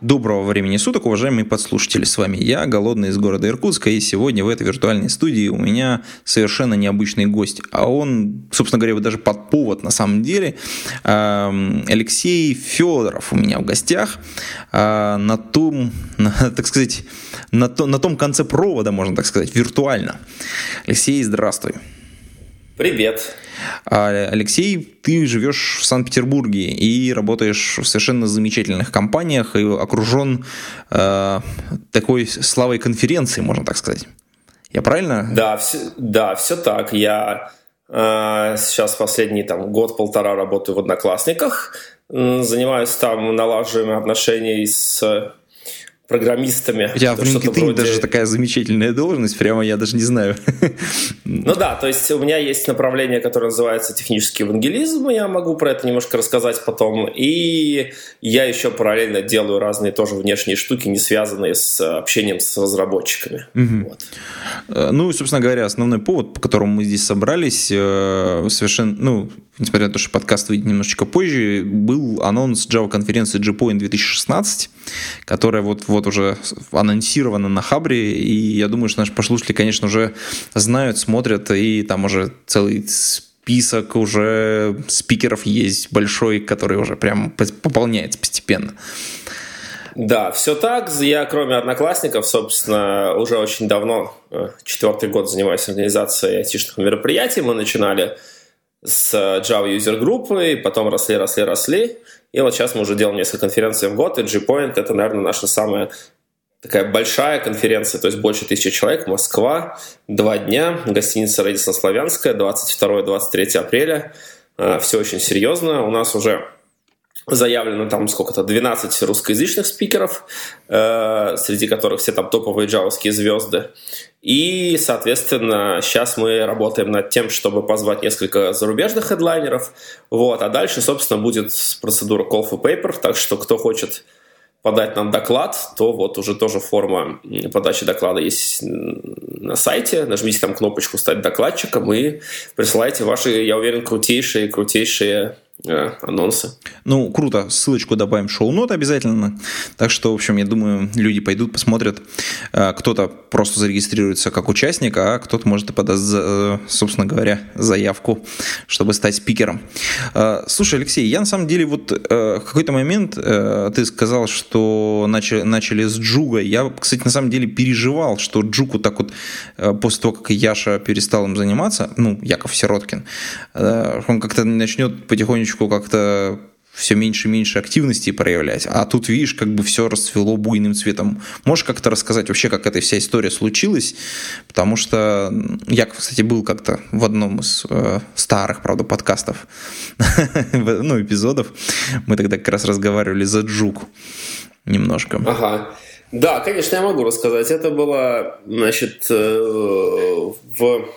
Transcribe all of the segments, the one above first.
Доброго времени суток, уважаемые подслушатели. С вами я, Голодный из города Иркутска, и сегодня в этой виртуальной студии у меня совершенно необычный гость. А он, собственно говоря, даже под повод на самом деле. Эм, Алексей Федоров у меня в гостях. Э, на том, на, так сказать, на, то, на том конце провода, можно так сказать, виртуально. Алексей, здравствуй. Привет. А, Алексей, ты живешь в Санкт-Петербурге и работаешь в совершенно замечательных компаниях и окружен э, такой славой конференции, можно так сказать. Я правильно? Да, все, да, все так. Я э, сейчас последний там год-полтора работаю в Одноклассниках, занимаюсь там налаживанием отношений с программистами. Тебя в LinkedIn вроде... даже такая замечательная должность, прямо я даже не знаю. Ну да, то есть у меня есть направление, которое называется технический евангелизм, я могу про это немножко рассказать потом, и я еще параллельно делаю разные тоже внешние штуки, не связанные с общением с разработчиками. Угу. Вот. Э, ну, собственно говоря, основной повод, по которому мы здесь собрались, э, совершенно, ну, несмотря на то, что подкаст выйдет немножечко позже, был анонс Java-конференции JPoint 2016, которая вот-вот уже анонсирована на Хабре, и я думаю, что наши послушатели, конечно, уже знают, смотрят, и там уже целый список уже спикеров есть большой, который уже прям пополняется постепенно. Да, все так. Я, кроме одноклассников, собственно, уже очень давно, э, четвертый год занимаюсь организацией айтишных мероприятий. Мы начинали с Java User группой, потом росли, росли, росли. И вот сейчас мы уже делаем несколько конференций в год, и G-Point это, наверное, наша самая такая большая конференция, то есть больше тысячи человек, Москва, два дня, гостиница Радисон Славянская, 22-23 апреля. Э, Все очень серьезно. У нас уже заявлено там сколько-то, 12 русскоязычных спикеров, э, среди которых все там топовые джавовские звезды. И, соответственно, сейчас мы работаем над тем, чтобы позвать несколько зарубежных хедлайнеров. Вот. А дальше, собственно, будет процедура call for paper, так что кто хочет подать нам доклад, то вот уже тоже форма подачи доклада есть на сайте. Нажмите там кнопочку «Стать докладчиком» и присылайте ваши, я уверен, крутейшие, крутейшие Э, анонсы. Ну, круто. Ссылочку добавим в шоу-нот обязательно. Так что, в общем, я думаю, люди пойдут, посмотрят. Э, кто-то просто зарегистрируется как участник, а кто-то может и подаст, э, собственно говоря, заявку, чтобы стать спикером. Слушай, Алексей, я на самом деле вот в какой-то момент ты сказал, что начали, начали с Джуга. Я, кстати, на самом деле переживал, что Джуку так вот после того, как Яша перестал им заниматься, ну, Яков Сироткин, он как-то начнет потихонечку потихонечку как-то все меньше и меньше активности проявлять, а тут, видишь, как бы все расцвело буйным цветом. Можешь как-то рассказать вообще, как эта вся история случилась? Потому что я, кстати, был как-то в одном из э, старых, правда, подкастов, ну, эпизодов. Мы тогда как раз разговаривали за Джук немножко. Ага. Да, конечно, я могу рассказать. Это было, значит, э, в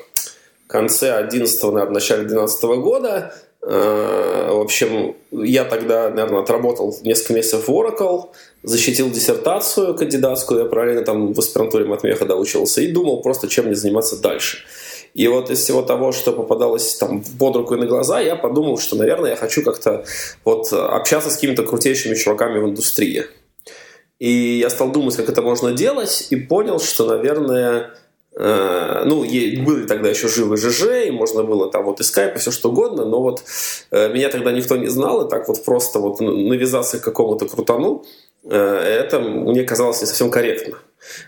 конце 11 наверное, начале 12 года в общем, я тогда, наверное, отработал несколько месяцев в Oracle, защитил диссертацию кандидатскую, я параллельно там в аспирантуре матмеха доучился и думал просто, чем мне заниматься дальше. И вот из всего того, что попадалось там под руку и на глаза, я подумал, что, наверное, я хочу как-то вот общаться с какими-то крутейшими чуваками в индустрии. И я стал думать, как это можно делать, и понял, что, наверное, Э, ну, были тогда еще живы ЖЖ, и можно было там вот и скайп, и все что угодно, но вот э, меня тогда никто не знал, и так вот просто вот навязаться к какому-то крутану, э, это мне казалось не совсем корректно.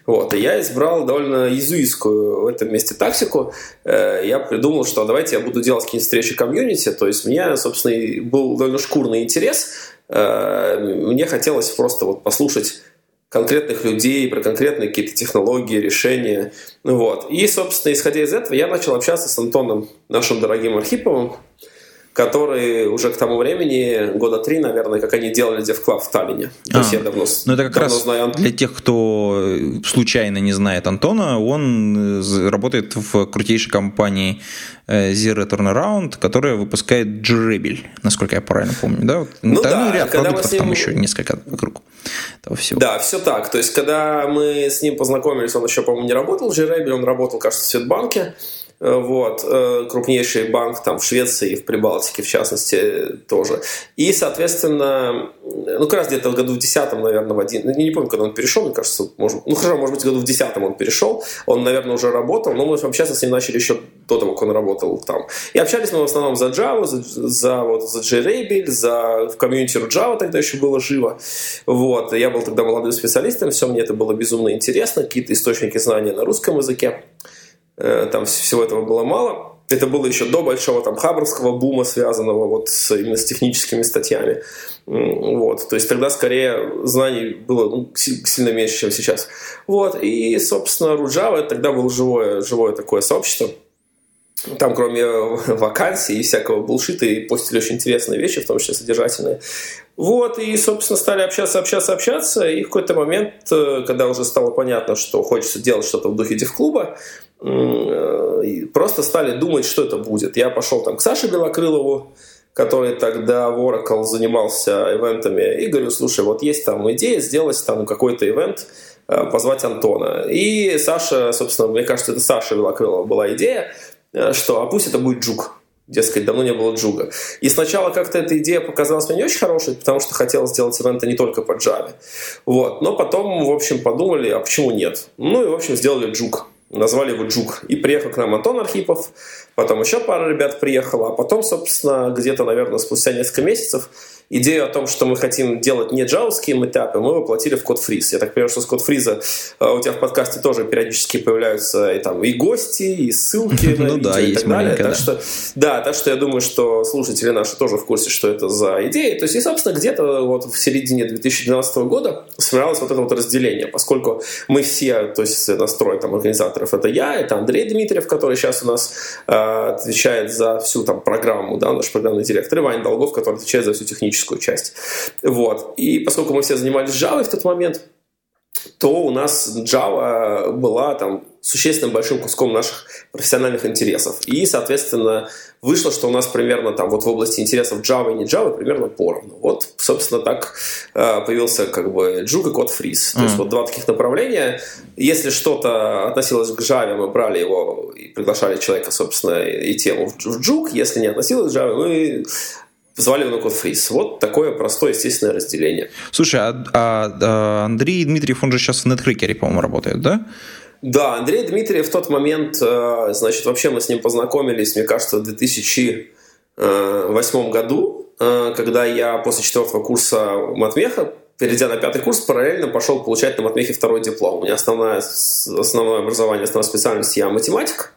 Вот, и я избрал довольно иезуитскую в этом месте тактику. Я придумал, что давайте я буду делать какие-нибудь встречи комьюнити, то есть у меня, собственно, был довольно шкурный интерес. Мне хотелось просто вот послушать конкретных людей, про конкретные какие-то технологии, решения. Вот. И, собственно, исходя из этого, я начал общаться с Антоном, нашим дорогим Архиповым. Который уже к тому времени, года три, наверное, как они делали DevClub в Таллине. То а, есть я давно, ну это как давно раз знаю. для тех, кто случайно не знает Антона, он э, работает в крутейшей компании э, Zero Turnaround, которая выпускает Jurable, насколько я правильно помню, да? Ну, да, ну ряд продуктов, ним... там еще несколько вокруг этого всего. Да, все так. То есть, когда мы с ним познакомились, он еще, по-моему, не работал в Jurable, он работал, кажется, в Светбанке. Э, вот, э, крупнейший банк там в Швеции и в Прибалтике, в частности, тоже. И, соответственно, ну, как раз где-то в году в 10 наверное, в один, ну, не помню, когда он перешел, мне кажется, может, ну, хорошо, может быть, году в 10 он перешел, он, наверное, уже работал, но мы общаться с ним начали еще до того, как он работал там. И общались мы в основном за Java, за, за, вот, за JRabbit, за в комьюнити Java тогда еще было живо. Вот, я был тогда молодым специалистом, все мне это было безумно интересно, какие-то источники знания на русском языке. Э, там всего этого было мало. Это было еще до большого там хабровского бума, связанного вот с, именно с техническими статьями. Вот. То есть тогда скорее знаний было ну, сильно меньше, чем сейчас. Вот. И, собственно, Руджава тогда было живое, живое такое сообщество. Там, кроме вакансий и всякого булшита, и постили очень интересные вещи, в том числе содержательные. Вот, и, собственно, стали общаться, общаться, общаться, и в какой-то момент, э, когда уже стало понятно, что хочется делать что-то в духе дев-клуба, просто стали думать, что это будет. Я пошел там к Саше Белокрылову, который тогда в Oracle занимался ивентами, и говорю, слушай, вот есть там идея сделать там какой-то ивент, э, позвать Антона. И Саша, собственно, мне кажется, это Саша Белокрылова была идея, э, что а пусть это будет Джук. Дескать, давно не было джуга. И сначала как-то эта идея показалась мне не очень хорошей, потому что хотел сделать ивенты не только по Java. Вот. Но потом, в общем, подумали, а почему нет? Ну и, в общем, сделали джук назвали его Джук. И приехал к нам Антон Архипов, потом еще пара ребят приехала, а потом, собственно, где-то, наверное, спустя несколько месяцев идею о том, что мы хотим делать не джавовские этапы, мы воплотили в код фриз. Я так понимаю, что с код фриза э, у тебя в подкасте тоже периодически появляются и там и гости, и ссылки ну, да, и так далее. Так что, да, так что я думаю, что слушатели наши тоже в курсе, что это за идея. То есть, и, собственно, где-то вот в середине 2012 года сформировалось вот это вот разделение, поскольку мы все, то есть настрой там организаторов, это я, это Андрей Дмитриев, который сейчас у нас э, отвечает за всю там программу, да, наш программный директор, и Ваня Долгов, который отвечает за всю техническую часть. Вот. И поскольку мы все занимались Java в тот момент, то у нас Java была там существенным большим куском наших профессиональных интересов. И, соответственно, вышло, что у нас примерно там вот в области интересов Java и не Java примерно поровну. Вот, собственно, так э, появился как бы Juke и код Freeze. То есть вот два таких направления. Если что-то относилось к Java, мы брали его и приглашали человека, собственно, и тему в Juke. Если не относилось к Java, мы звали его код фриз. Вот такое простое, естественное разделение. Слушай, а, а, а Андрей Дмитриев, он же сейчас в NetCracker, по-моему, работает, да? Да, Андрей Дмитриев в тот момент, э, значит, вообще мы с ним познакомились, мне кажется, в 2008 году, э, когда я после четвертого курса матмеха перейдя на пятый курс, параллельно пошел получать на матмехе второй диплом. У меня основное, основное образование, основная специальность, я математик.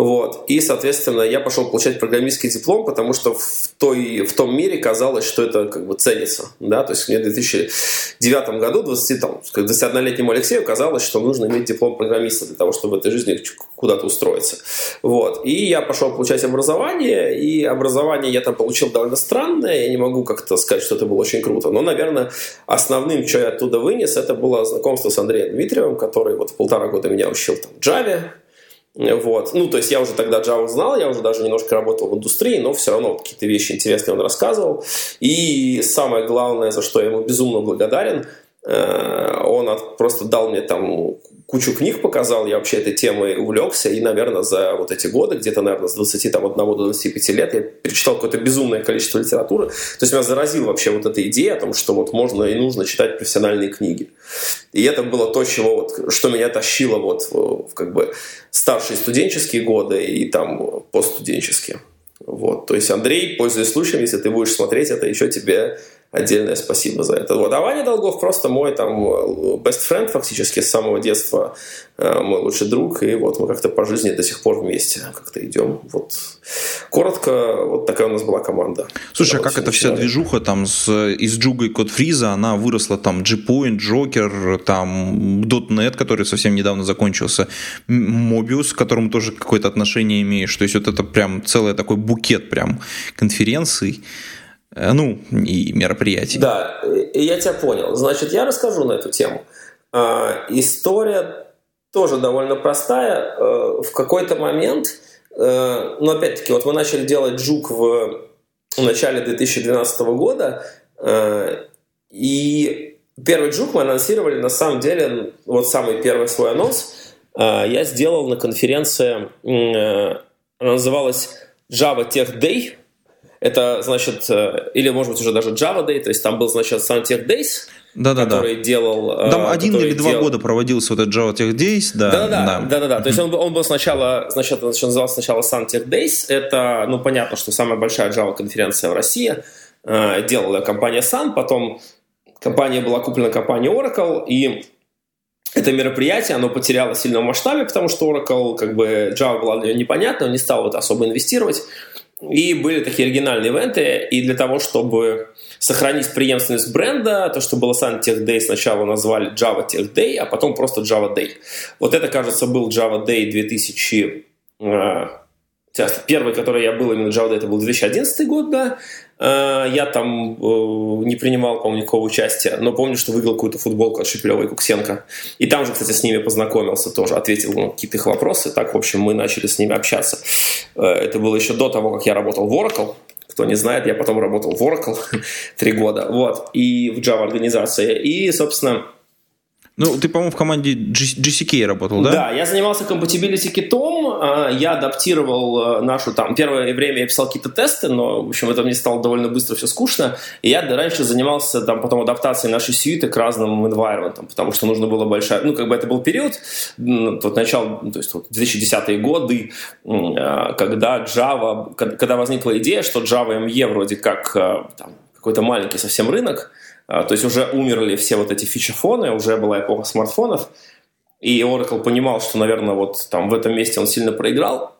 Вот. И, соответственно, я пошел получать программистский диплом, потому что в, той, в том мире казалось, что это как бы ценится. Да? То есть мне в 2009 году, 20, там, 21-летнему Алексею казалось, что нужно иметь диплом программиста для того, чтобы в этой жизни куда-то устроиться. Вот. И я пошел получать образование, и образование я там получил довольно странное, я не могу как-то сказать, что это было очень круто, но, наверное, основным, что я оттуда вынес, это было знакомство с Андреем Дмитриевым, который вот полтора года меня учил там Java, вот. Ну, то есть я уже тогда Java знал, я уже даже немножко работал в индустрии, но все равно какие-то вещи интересные он рассказывал. И самое главное, за что я ему безумно благодарен, э, он просто дал мне там кучу книг показал, я вообще этой темой увлекся, и, наверное, за вот эти годы, где-то, наверное, с 21 до 25 лет я перечитал какое-то безумное количество литературы. То есть меня заразила вообще вот эта идея о том, что вот можно и нужно читать профессиональные книги. И это было то, чего вот, что меня тащило вот в, как бы старшие студенческие годы и там постстуденческие. Вот. То есть, Андрей, пользуясь случаем, если ты будешь смотреть это, еще тебе отдельное спасибо за это. Вот. А Ваня Долгов просто мой там best friend фактически с самого детства, э, мой лучший друг, и вот мы как-то по жизни до сих пор вместе как-то идем. Вот. Коротко, вот такая у нас была команда. Слушай, а как эта вся движуха там с, из Джуга и Код Фриза, она выросла там G-Point, Joker, там .NET, который совсем недавно закончился, Mobius, к которому тоже какое-то отношение имеешь, то есть вот это прям целый такой букет прям конференций. Э, ну, и мероприятий. Да, я тебя понял. Значит, я расскажу на эту тему. А, история тоже довольно простая. Э, в какой-то момент, э, ну, опять-таки, вот мы начали делать «Жук» в начале 2012 года, и первый «Жук» мы анонсировали, на самом деле, вот самый первый свой анонс я сделал на конференции, она называлась Java Tech Day, это, значит, э, или, может быть, уже даже Java Day, то есть там был, значит, Suntech Days, да, да, который да. делал... Э, там один или два года проводился вот этот Java Tech Days, да. Да, да, да, да, да. То есть он, он был сначала, значит, назывался сначала Suntech Days. Это, ну, понятно, что самая большая Java конференция в России. Э, делала компания Sun, потом компания была куплена компанией Oracle, и это мероприятие, оно потеряло сильно в масштабе, потому что Oracle, как бы, Java была для нее непонятна, он не стал вот особо инвестировать. И были такие оригинальные ивенты, и для того, чтобы сохранить преемственность бренда, то, что было Sun Tech Day, сначала назвали Java Tech Day, а потом просто Java Day. Вот это, кажется, был Java Day 2000... Первый, который я был именно Java Day, это был 2011 год, да. Э, я там э, не принимал, по-моему, никакого участия, но помню, что выиграл какую-то футболку от Шепелева и Куксенко. И там же, кстати, с ними познакомился тоже, ответил на какие-то их вопросы. Так, в общем, мы начали с ними общаться. Э, это было еще до того, как я работал в Oracle. Кто не знает, я потом работал в Oracle три года, вот, и в Java организации. И, собственно, ну, ты, по-моему, в команде GCK работал, да? Да, я занимался compatibility китом, а, я адаптировал а, нашу там, первое время я писал какие-то тесты, но, в общем, это мне стало довольно быстро все скучно, и я раньше занимался там потом адаптацией нашей сьюиты к разным environment, потому что нужно было большая, ну, как бы это был период, вот начало, то есть вот 2010-е годы, а, когда Java, когда возникла идея, что Java ME вроде как там, какой-то маленький совсем рынок, то есть уже умерли все вот эти фичефоны, уже была эпоха смартфонов, и Oracle понимал, что, наверное, вот там в этом месте он сильно проиграл,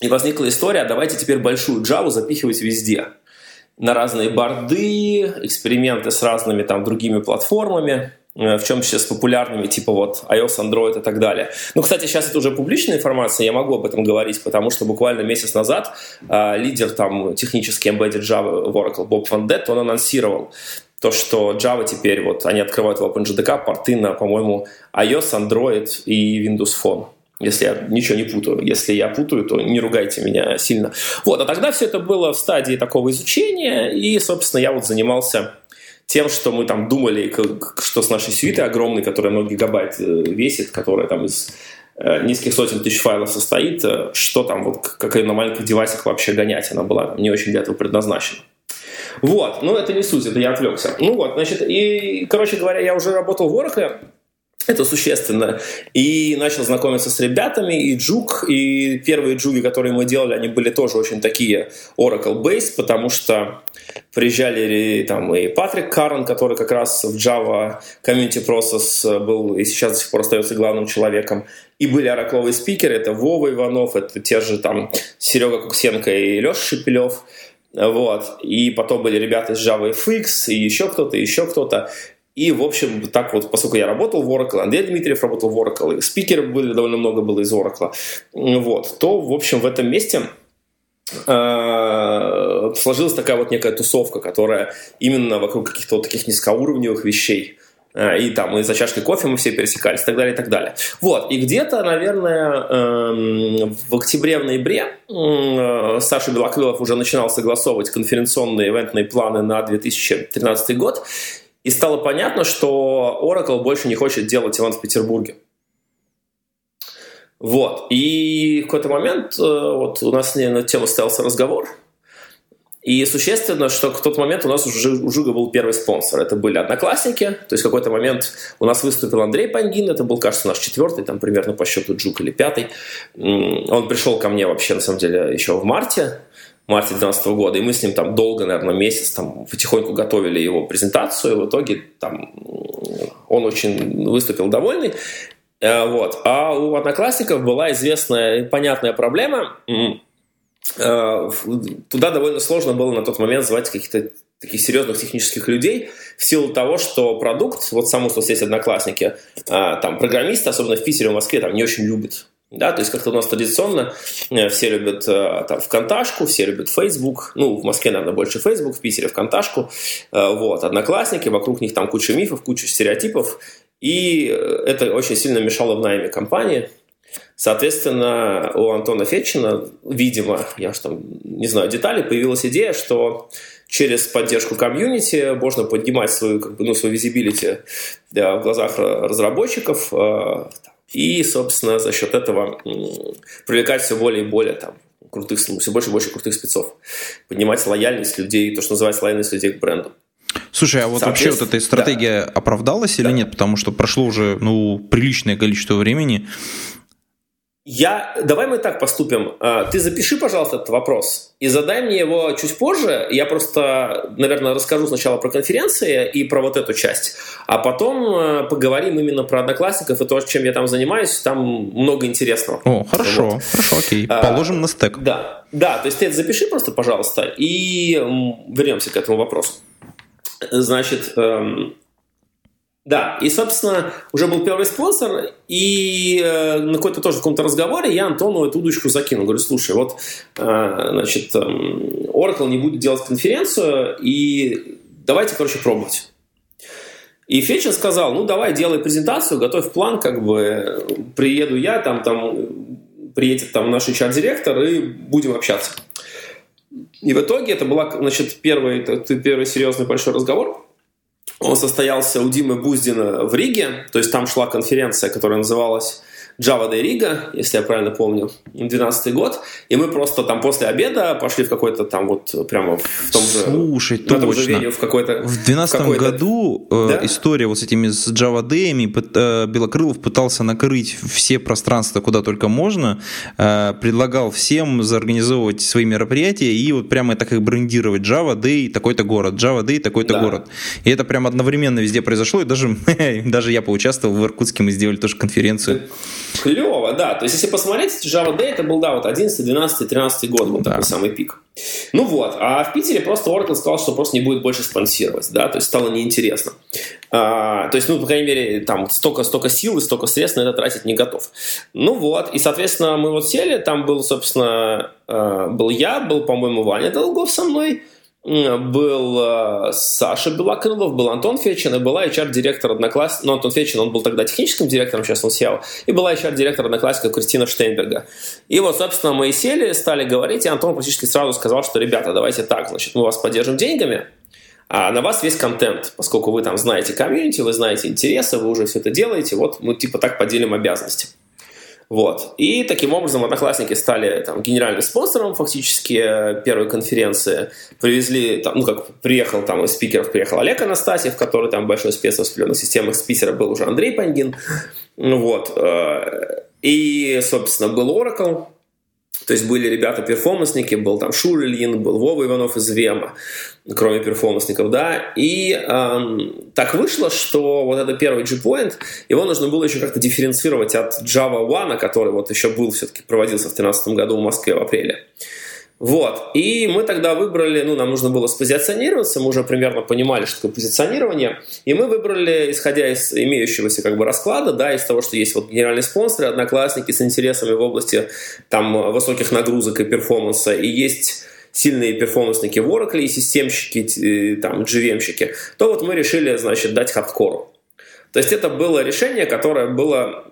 и возникла история, «А давайте теперь большую Java запихивать везде. На разные борды, эксперименты с разными там другими платформами, э, в чем числе с популярными, типа вот iOS, Android и так далее. Ну, кстати, сейчас это уже публичная информация, я могу об этом говорить, потому что буквально месяц назад э, лидер там технически embedded Java в Oracle Боб Ван Дет, он анонсировал то, что Java теперь, вот, они открывают в OpenJDK порты на, по-моему, iOS, Android и Windows Phone если я ничего не путаю. Если я путаю, то не ругайте меня сильно. Вот, а тогда все это было в стадии такого изучения, и, собственно, я вот занимался тем, что мы там думали, что с нашей свитой огромной, которая много гигабайт э, весит, которая там из э, нескольких сотен тысяч файлов состоит, э, что там, вот как на маленьких девайсах вообще гонять, она была не очень для этого предназначена. Вот, но это не суть, это я отвлекся. Ну вот, значит, и, короче говоря, я уже работал в Oracle, это существенно. И начал знакомиться с ребятами, и Джук, и первые джуги, которые мы делали, они были тоже очень такие Oracle-based, потому что приезжали там и Патрик Карн, который как раз в Java Community Process был и сейчас до сих пор остается главным человеком, и были оракловые спикеры, это Вова Иванов, это те же там Серега Куксенко и Леша Шепелев, вот. И потом были ребята из JavaFX, и еще кто-то, еще кто-то. И, в общем, так вот, поскольку я работал в Oracle, Андрей Дмитриев работал в Oracle, и спикеров были, довольно много было из Oracle, вот, то, в общем, в этом месте э, сложилась такая вот некая тусовка, которая именно вокруг каких-то вот таких низкоуровневых вещей – и там и за чашкой кофе мы все пересекались и так далее, и так далее. Вот, и где-то, наверное, эм, в октябре, в ноябре э, Саша Белокрылов уже начинал согласовывать конференционные ивентные планы на 2013 год, и стало понятно, что Oracle больше не хочет делать ивент в Петербурге. Вот, и в какой-то момент э, вот у нас на тему состоялся разговор – и существенно, что в тот момент у нас уже у Жига был первый спонсор. Это были одноклассники. То есть в какой-то момент у нас выступил Андрей Пангин. Это был, кажется, наш четвертый, там примерно по счету Джук или пятый. Он пришел ко мне вообще, на самом деле, еще в марте. марте 2012 года, и мы с ним там долго, наверное, месяц там потихоньку готовили его презентацию, в итоге там он очень выступил довольный, э, вот. А у одноклассников была известная и понятная проблема, туда довольно сложно было на тот момент звать каких-то таких серьезных технических людей в силу того, что продукт, вот само, что здесь одноклассники, э, там программисты, особенно в Питере, в Москве, там не очень любят. Да, то есть как-то у нас традиционно э, все любят э, там ВКонташку, все любят Facebook, ну, в Москве, наверное, больше Facebook, в Питере ВКонташку, э, вот, одноклассники, вокруг них там куча мифов, куча стереотипов, и это очень сильно мешало в найме компании. Соответственно, у Антона Фетчина, видимо, я же там не знаю детали, появилась идея, что через поддержку комьюнити можно поднимать свою, как бы, ну, свою визибилити да, в глазах разработчиков, и, собственно, за счет этого привлекать все более и более там, крутых, все больше и больше крутых спецов. Поднимать лояльность людей, то, что называется лояльность людей к бренду. Слушай, а вот вообще вот эта стратегия да. оправдалась или да. нет? Потому что прошло уже ну, приличное количество времени. Я, давай мы так поступим. А, ты запиши, пожалуйста, этот вопрос и задай мне его чуть позже. Я просто, наверное, расскажу сначала про конференции и про вот эту часть, а потом э, поговорим именно про одноклассников и то, чем я там занимаюсь. Там много интересного. О, хорошо, вот. хорошо, окей. А, Положим на стек. Да, да. То есть ты это запиши просто, пожалуйста, и вернемся к этому вопросу. Значит, эм, да, и, собственно, уже был первый спонсор, и э, на какой-то тоже в каком-то разговоре я Антону эту удочку закинул. Говорю, слушай, вот, э, значит, э, Oracle не будет делать конференцию, и давайте, короче, пробовать. И Фечин сказал, ну, давай, делай презентацию, готовь план, как бы, приеду я, там, там, приедет там наш HR-директор, и будем общаться. И в итоге это была, значит, первый, первый серьезный большой разговор – он состоялся у Димы Буздина в Риге, то есть там шла конференция, которая называлась Java Day Riga, если я правильно помню, 12 год, и мы просто там после обеда пошли в какой-то там вот прямо в том же... Слушай, точно. Том же в какой-то... В 12 году э, да? история вот с этими с Java Day, э, Белокрылов пытался накрыть все пространства, куда только можно, э, предлагал всем заорганизовывать свои мероприятия и вот прямо так их брендировать. Java Day такой-то город, Java Day такой-то да. город. И это прям одновременно везде произошло, и даже, даже я поучаствовал в Иркутске, мы сделали тоже конференцию. Клево, да. То есть, если посмотреть, Java Day это был, да, вот 11, 12, 13 год был да. такой самый пик. Ну вот, а в Питере просто Oracle сказал, что просто не будет больше спонсировать, да, то есть стало неинтересно. А, то есть, ну, по крайней мере, там столько, столько сил и столько средств на это тратить не готов. Ну вот, и, соответственно, мы вот сели, там был, собственно, а, был я, был, по-моему, Ваня Долгов со мной, был э, Саша Белокрылов, был Антон Фечин, и была HR-директор одноклассника, ну, Антон Фечин, он был тогда техническим директором, сейчас он SEO, и была HR-директор одноклассника Кристина Штейнберга. И вот, собственно, мы сели, стали говорить, и Антон практически сразу сказал, что, ребята, давайте так, значит, мы вас поддержим деньгами, а на вас весь контент, поскольку вы там знаете комьюнити, вы знаете интересы, вы уже все это делаете, вот мы типа так поделим обязанности. Вот. И таким образом одноклассники стали там, генеральным спонсором фактически э, первой конференции. Привезли, там, ну как приехал там из спикеров, приехал Олег Анастасьев, который там большой спец в распределенных системах. С Питера был уже Андрей Пангин. Вот. Э, и, собственно, был Oracle, то есть были ребята-перформансники, был там Шур Ильин, был Вова Иванов из Вема, кроме перформансников, да. И эм, так вышло, что вот это первый G-Point, его нужно было еще как-то дифференцировать от Java One, который вот еще был, все-таки проводился в 2013 году в Москве в апреле. Вот. И мы тогда выбрали, ну, нам нужно было спозиционироваться, мы уже примерно понимали, что такое позиционирование, и мы выбрали, исходя из имеющегося как бы расклада, да, из того, что есть вот генеральные спонсоры, одноклассники с интересами в области там высоких нагрузок и перформанса, и есть сильные перформансники в Oracle и системщики, там, GVM-щики, то вот мы решили, значит, дать хардкору. То есть это было решение, которое было Э,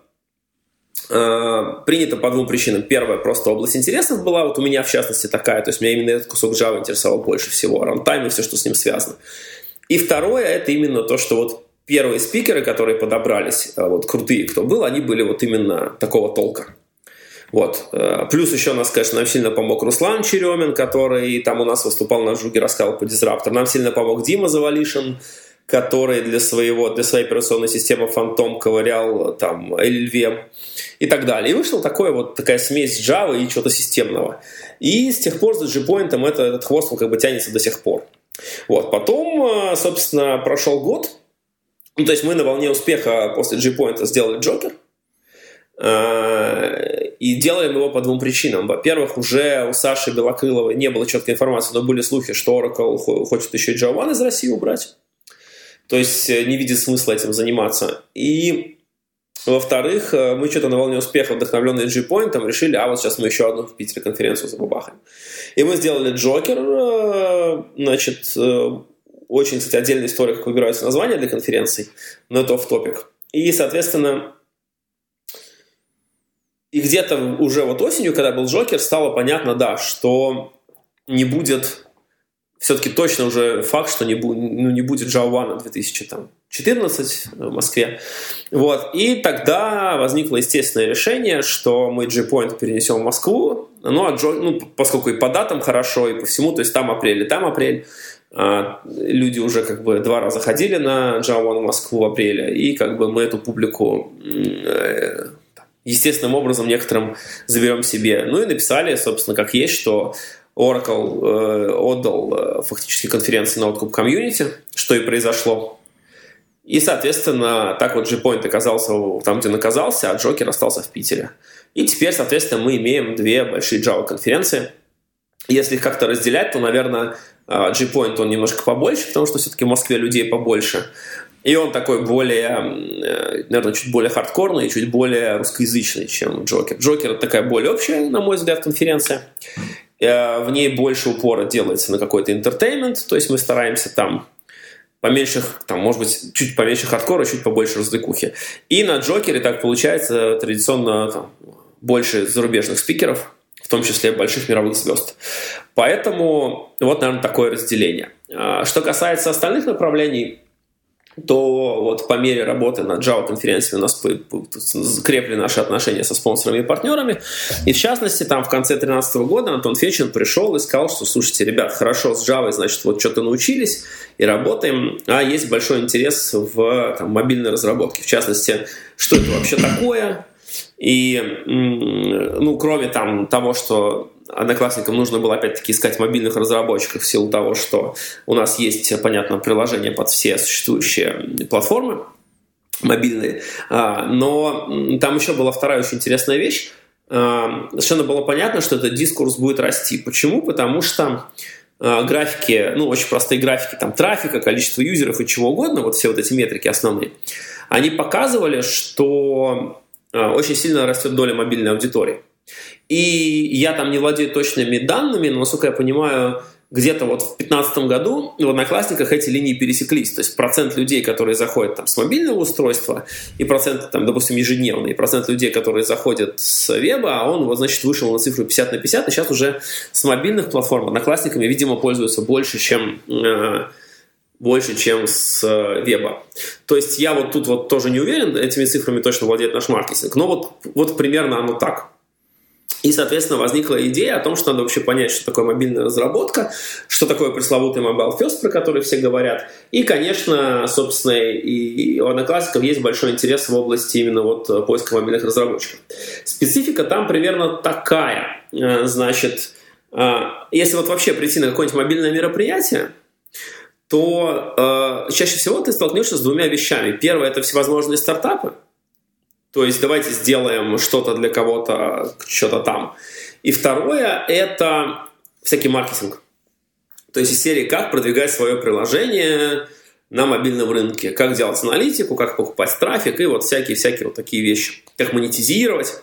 принято по двум причинам. Первое, просто область интересов была, вот у меня в частности такая, то есть меня именно этот кусок Java интересовал больше всего, рантайм и все, что с ним связано. И второе, это именно то, что вот первые спикеры, которые подобрались, э, вот крутые, кто был, они были вот именно такого толка. Вот. Э, плюс еще нас, конечно, нам сильно помог Руслан Черемин, который там у нас выступал на Жуге, рассказал по дизраптор. Нам сильно помог Дима Завалишин, который для, своего, для своей операционной системы Phantom ковырял там LLVM и так далее. И вышла такое, вот, такая смесь Java и чего-то системного. И с тех пор с JPoint это, этот хвост он как бы тянется до сих пор. Вот. Потом, собственно, прошел год, ну, то есть мы на волне успеха после G-Point сделали Джокер. Э, и делаем его по двум причинам. Во-первых, уже у Саши Белокрыловой не было четкой информации, но были слухи, что Oracle хочет еще и Java из России убрать. То есть э, не видит смысла этим заниматься. И во-вторых, э, мы что-то на волне успеха, вдохновленные G-Point, решили, а вот сейчас мы еще одну в Питере конференцию забабахаем. И мы сделали Джокер, значит, очень, кстати, отдельная история, как выбираются названия для конференций, но это в топик. И, соответственно, и где-то уже вот осенью, когда был Джокер, стало понятно, да, что не будет, все-таки точно уже факт, что не, бу, ну, не будет Java 2014 в Москве. Вот. И тогда возникло естественное решение, что мы G-Point перенесем в Москву, ну, а Джо, ну, поскольку и по датам хорошо, и по всему, то есть там апрель, и там апрель, а, люди уже как бы два раза ходили на Java в Москву в апреле, и как бы мы эту публику э, естественным образом некоторым заберем себе. Ну и написали, собственно, как есть, что Oracle э, отдал э, фактически конференции на откуп комьюнити, что и произошло. И, соответственно, так вот G-Point оказался там, где он оказался, а Джокер остался в Питере. И теперь, соответственно, мы имеем две большие Java-конференции. Если их как-то разделять, то, наверное, а, G-Point он немножко побольше, потому что все-таки в Москве людей побольше. И он такой более, э, наверное, чуть более хардкорный чуть более русскоязычный, чем Джокер. Джокер это такая более общая, на мой взгляд, конференция. Э, в ней больше упора делается на какой-то entertainment, то есть мы стараемся там поменьше, там, может быть, чуть поменьше хардкора, чуть побольше развлекухи. И на Джокере так получается традиционно там, больше зарубежных спикеров, в том числе больших мировых звезд. Поэтому вот, наверное, такое разделение. А, что касается остальных направлений, то вот по мере работы над Java конференцией у нас закрепли наши отношения со спонсорами и партнерами. И в частности, там в конце 2013 года Антон Фечин пришел и сказал, что слушайте, ребят, хорошо с Java, значит, вот что-то научились и работаем, а есть большой интерес в там, мобильной разработке. В частности, что это вообще такое, и, ну, кроме там того, что одноклассникам нужно было опять-таки искать мобильных разработчиков в силу того, что у нас есть, понятно, приложение под все существующие платформы мобильные. А, но там еще была вторая очень интересная вещь. А, совершенно было понятно, что этот дискурс будет расти. Почему? Потому что а, графики, ну, очень простые графики там трафика, количество юзеров и чего угодно, вот все вот эти метрики основные, они показывали, что очень сильно растет доля мобильной аудитории. И я там не владею точными данными, но, насколько я понимаю, где-то вот в 2015 году в Одноклассниках эти линии пересеклись. То есть процент людей, которые заходят там с мобильного устройства, и процент, там, допустим, ежедневный, и процент людей, которые заходят с веба, а он, вот, значит, вышел на цифру 50 на 50, и сейчас уже с мобильных платформ Одноклассниками, видимо, пользуются больше, чем э, больше, чем с э, веба. То есть я вот тут вот тоже не уверен, этими цифрами точно владеет наш маркетинг, но вот, вот примерно оно так. И, соответственно, возникла идея о том, что надо вообще понять, что такое мобильная разработка, что такое пресловутый Mobile First, про который все говорят. И, конечно, собственно, и у одноклассников есть большой интерес в области именно вот поиска мобильных разработчиков. Специфика там примерно такая. Э, значит, э, если вот вообще прийти на какое-нибудь мобильное мероприятие, то э, чаще всего ты столкнешься с двумя вещами. Первое – это всевозможные стартапы. То есть давайте сделаем что-то для кого-то, что-то там. И второе – это всякий маркетинг. То есть из серии «Как продвигать свое приложение на мобильном рынке», «Как делать аналитику», «Как покупать трафик» и вот всякие-всякие вот такие вещи. «Как монетизировать».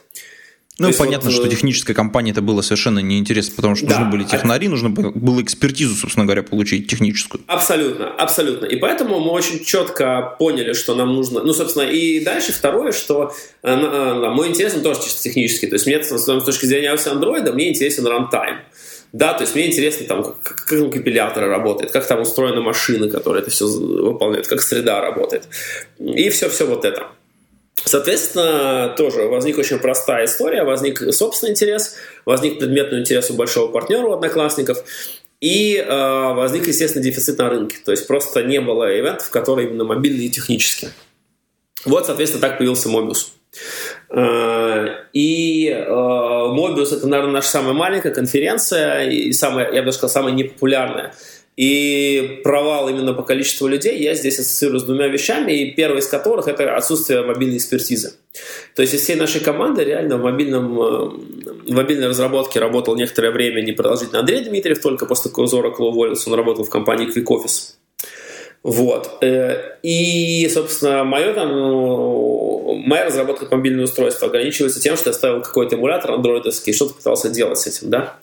Ну, понятно, вот, что э, технической компании это было совершенно неинтересно, потому что да, нужны были технари, нужно было экспертизу, собственно говоря, получить техническую. Абсолютно, абсолютно. И поэтому мы очень четко поняли, что нам нужно... Ну, собственно, и дальше второе, что э, э, мой интерес тоже чисто технический. То есть мне, с точки зрения андроида, мне интересен рантайм. Да, то есть мне интересно, там, как, как компилятор работает, как там устроена машина, которая это все выполняет, как среда работает. И все-все вот это. Соответственно, тоже возник очень простая история, возник собственный интерес, возник предметный интерес у большого партнера, у одноклассников. И э, возник, естественно, дефицит на рынке. То есть просто не было ивентов, которые именно мобильные и технические. Вот, соответственно, так появился Mobius. Э, и э, Mobius это, наверное, наша самая маленькая конференция и самая, я бы сказал, самая непопулярная. И провал именно по количеству людей я здесь ассоциирую с двумя вещами, и первый из которых это отсутствие мобильной экспертизы. То есть из всей нашей команды реально в, мобильном, э, в мобильной разработке работал некоторое время непродолжительно Андрей Дмитриев, только после того, как уволился, он работал в компании Quick Office. Вот. Э, и, собственно, мое там, ну, моя разработка по мобильному устройству ограничивается тем, что я ставил какой-то эмулятор андроидовский и что-то пытался делать с этим, да.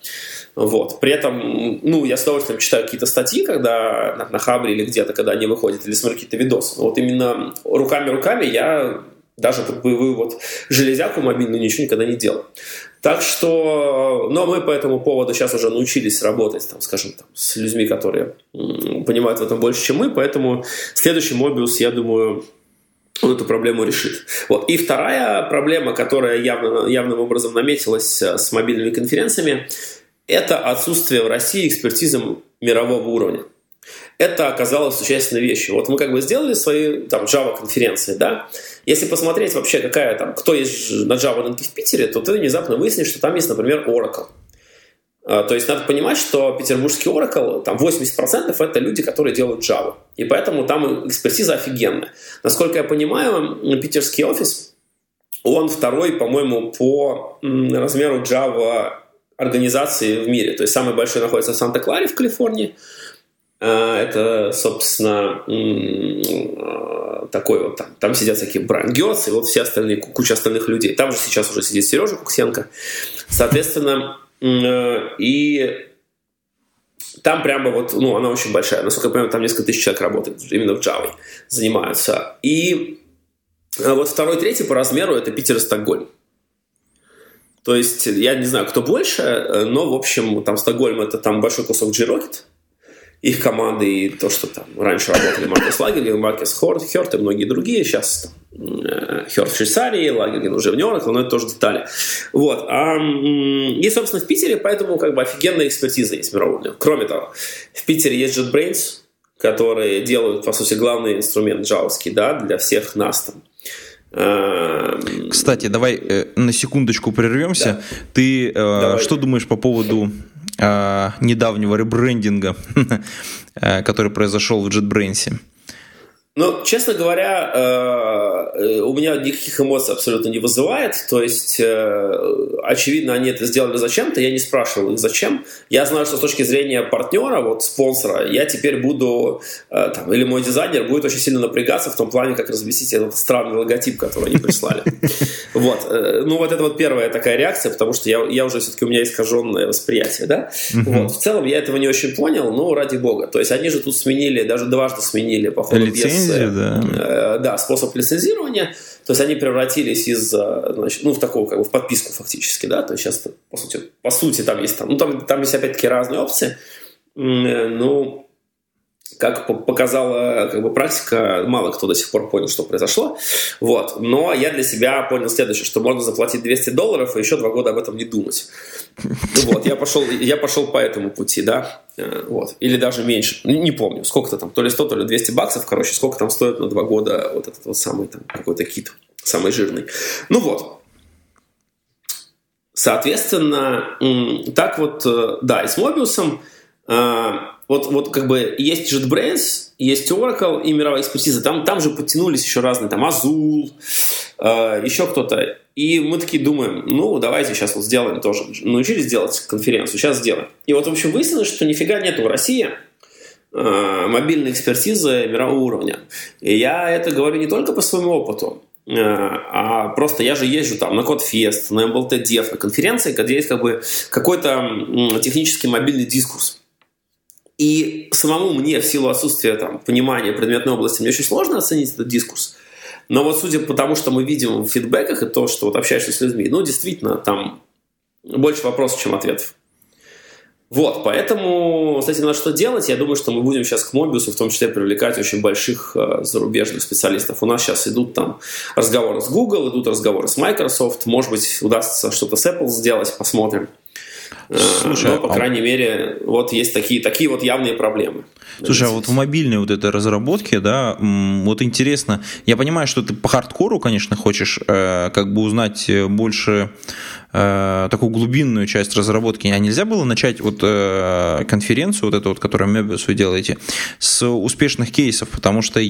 Вот. При этом, ну, я с удовольствием читаю какие-то статьи, когда на, на Хабре или где-то, когда они выходят, или смотрю какие-то видосы. Вот именно руками-руками я даже под боевую вот железяку мобильную ничего никогда не делал. Так что, но мы по этому поводу сейчас уже научились работать, там, скажем, там, с людьми, которые понимают в этом больше, чем мы, поэтому следующий Mobius, я думаю, он эту проблему решит. Вот. И вторая проблема, которая явно, явным образом наметилась э, с мобильными конференциями, это отсутствие в России экспертизы мирового уровня. Это оказалось существенной вещью. Вот мы как бы сделали свои там Java конференции, да. Если посмотреть вообще, какая там, кто есть на Java рынке в Питере, то ты внезапно выяснишь, что там есть, например, Oracle. А, то есть надо понимать, что петербургский Oracle, там 80% это люди, которые делают Java. И поэтому там экспертиза офигенная. Насколько я понимаю, питерский офис, он второй, по-моему, по размеру Java организации в мире. То есть самый большой находится в Санта-Кларе в Калифорнии. А, это, собственно, такой вот там. Там сидят всякие Брайан Гетц и вот все остальные, куча остальных людей. Там же сейчас уже сидит Сережа Куксенко. Соответственно, и там прямо вот, ну, она очень большая. Насколько я понимаю, там несколько тысяч человек работает именно в Java, занимаются. И а, вот второй, третий по размеру это Питер и Стокгольм. То есть, я не знаю, кто больше, э, но, в общем, там Стокгольм это там большой кусок G-Rocket, их команды и то, что там раньше работали Маркус Лагерген, Маркус Хёрт и многие другие, сейчас э, Хёрт в Швейцарии, Лагерген уже в Нью-Йорке, но это тоже детали. Вот. А, и, собственно, в Питере поэтому как бы офигенная экспертиза есть мирового Кроме того, в Питере есть JetBrains, которые делают, по сути, главный инструмент джавовский, да, для всех нас там. Эм, Кстати, давай э, на секундочку прервемся. Да. Ты э, что думаешь по поводу э, недавнего ребрендинга, который произошел в JetBrains? Ну, честно говоря, э, э, у меня никаких эмоций абсолютно не вызывает. То есть, э, очевидно, они это сделали зачем-то. Я не спрашивал их зачем. Я знаю, что с точки зрения партнера, вот спонсора, я теперь буду, там, или мой дизайнер будет очень сильно напрягаться в том плане, как разместить этот странный логотип, который они прислали. Вот. Ну, вот это вот первая такая реакция, потому что я, я уже все-таки у меня искаженное восприятие, да? Вот. В целом я этого не очень понял, но ради бога. То есть, они же тут сменили, даже дважды сменили, по ходу без лицензию, да. Э, да, способ лицензирования. То есть они превратились из, э, значит, ну, в такую, как бы, в подписку фактически, да, то есть сейчас, по сути, по сути там есть, там, ну, там, там есть опять-таки разные опции, э, ну, как показала как бы, практика, мало кто до сих пор понял, что произошло. Вот. Но я для себя понял следующее, что можно заплатить 200 долларов и еще два года об этом не думать. Вот. Я пошел, я пошел по этому пути, да. Э, вот. Или даже меньше. Не помню, сколько-то там, то ли 100, то ли 200 баксов, короче, сколько там стоит на два года вот этот вот самый там какой-то кит, самый жирный. Ну вот. Соответственно, так вот, э, да, и с Мобиусом э, вот, вот как бы есть JetBrains, есть Oracle и мировая экспертиза. Там, там же подтянулись еще разные, там Azul, э, еще кто-то. И мы такие думаем, ну, давайте сейчас вот сделаем тоже. Научились делать конференцию, сейчас сделаем. И вот, в общем, выяснилось, что нифига нету в России э, мобильной экспертизы мирового уровня. И я это говорю не только по своему опыту, э, а просто я же езжу там на Кодфест, на MBLT на конференции, где есть как бы какой-то технический мобильный дискурс. И самому мне в силу отсутствия там, понимания предметной области мне очень сложно оценить этот дискурс. Но вот судя по тому, что мы видим в фидбэках и то, что вот общаешься с людьми, ну, действительно, там больше вопросов, чем ответов. Вот, поэтому с этим что делать. Я думаю, что мы будем сейчас к Мобиусу в том числе привлекать очень больших э, зарубежных специалистов. У нас сейчас идут там разговоры с Google, идут разговоры с Microsoft. Может быть, удастся что-то с Apple сделать, посмотрим. Слушай, Но, по а... крайней мере, вот есть такие, такие вот явные проблемы. Слушай, а вот в мобильной вот этой разработке, да, вот интересно, я понимаю, что ты по хардкору, конечно, хочешь э, как бы узнать больше э, такую глубинную часть разработки, а нельзя было начать вот э, конференцию, вот эту вот, которую Möbius вы делаете, с успешных кейсов, потому что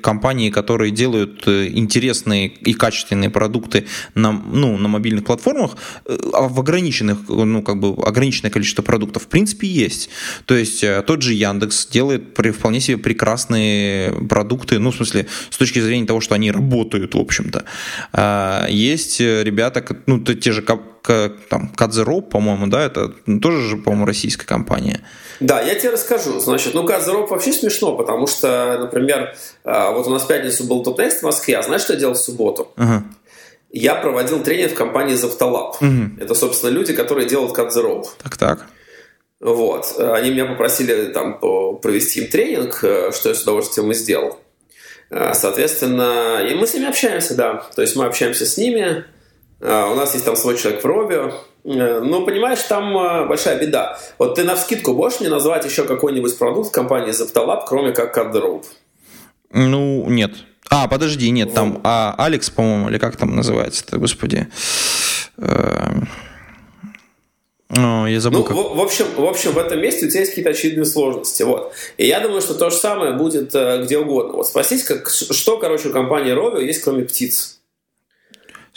компании, которые делают э, интересные и качественные продукты на, ну, на мобильных платформах, э, а в ограниченных, ну, как бы ограниченное количество продуктов, в принципе, есть. То есть э, тот же Яндекс делает вполне себе прекрасные продукты, ну, в смысле, с точки зрения того, что они работают, в общем-то. А, есть ребята, ну, те же там, Кадзеро, по-моему, да, это тоже же, по-моему, российская компания. Да, я тебе расскажу. Значит, ну, Кадзеро вообще смешно, потому что, например, а, вот у нас в пятницу был топ-текст в Москве, а знаешь, что я делал в субботу? Ага. Я проводил тренинг в компании Завтолаб. Угу. Это, собственно, люди, которые делают Кадзеро. Так-так. Вот. Они меня попросили там провести им тренинг, э, что я с удовольствием и сделал. Э, соответственно, и мы с ними общаемся, да. То есть мы общаемся с ними, а, у нас есть там свой человек в Робио. Э, но, понимаешь, там э, большая беда. Вот ты на вскидку можешь мне назвать еще какой-нибудь продукт компании Zeptalab, кроме как CardRope? Ну, нет. А, подожди, нет, там а, Алекс, по-моему, или как там называется-то, господи. Э, о, я забыл. Ну, как... в, в, общем, в общем, в этом месте у тебя есть какие-то очевидные сложности. Вот. И я думаю, что то же самое будет где угодно. Вот спросите, как, что, короче, у компании Rovio есть, кроме птиц.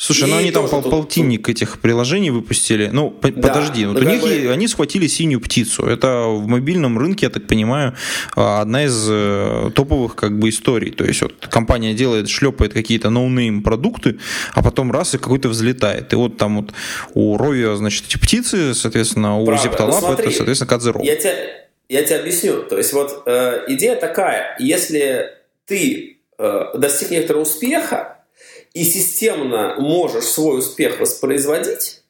Слушай, ну они там пол, тут... полтинник этих приложений выпустили. Ну, да, подожди, вот у них бы... они схватили синюю птицу. Это в мобильном рынке, я так понимаю, а, одна из э, топовых как бы историй. То есть вот компания делает, шлепает какие-то no-name продукты, а потом раз и какой-то взлетает. И вот там вот у Rovio, значит, эти птицы, соответственно, у ZeptoLab ну, это, соответственно, Cut the Rope. Я тебе, я тебе объясню. То есть вот э, идея такая, если ты э, достиг некоторого успеха, и системно можешь свой успех воспроизводить,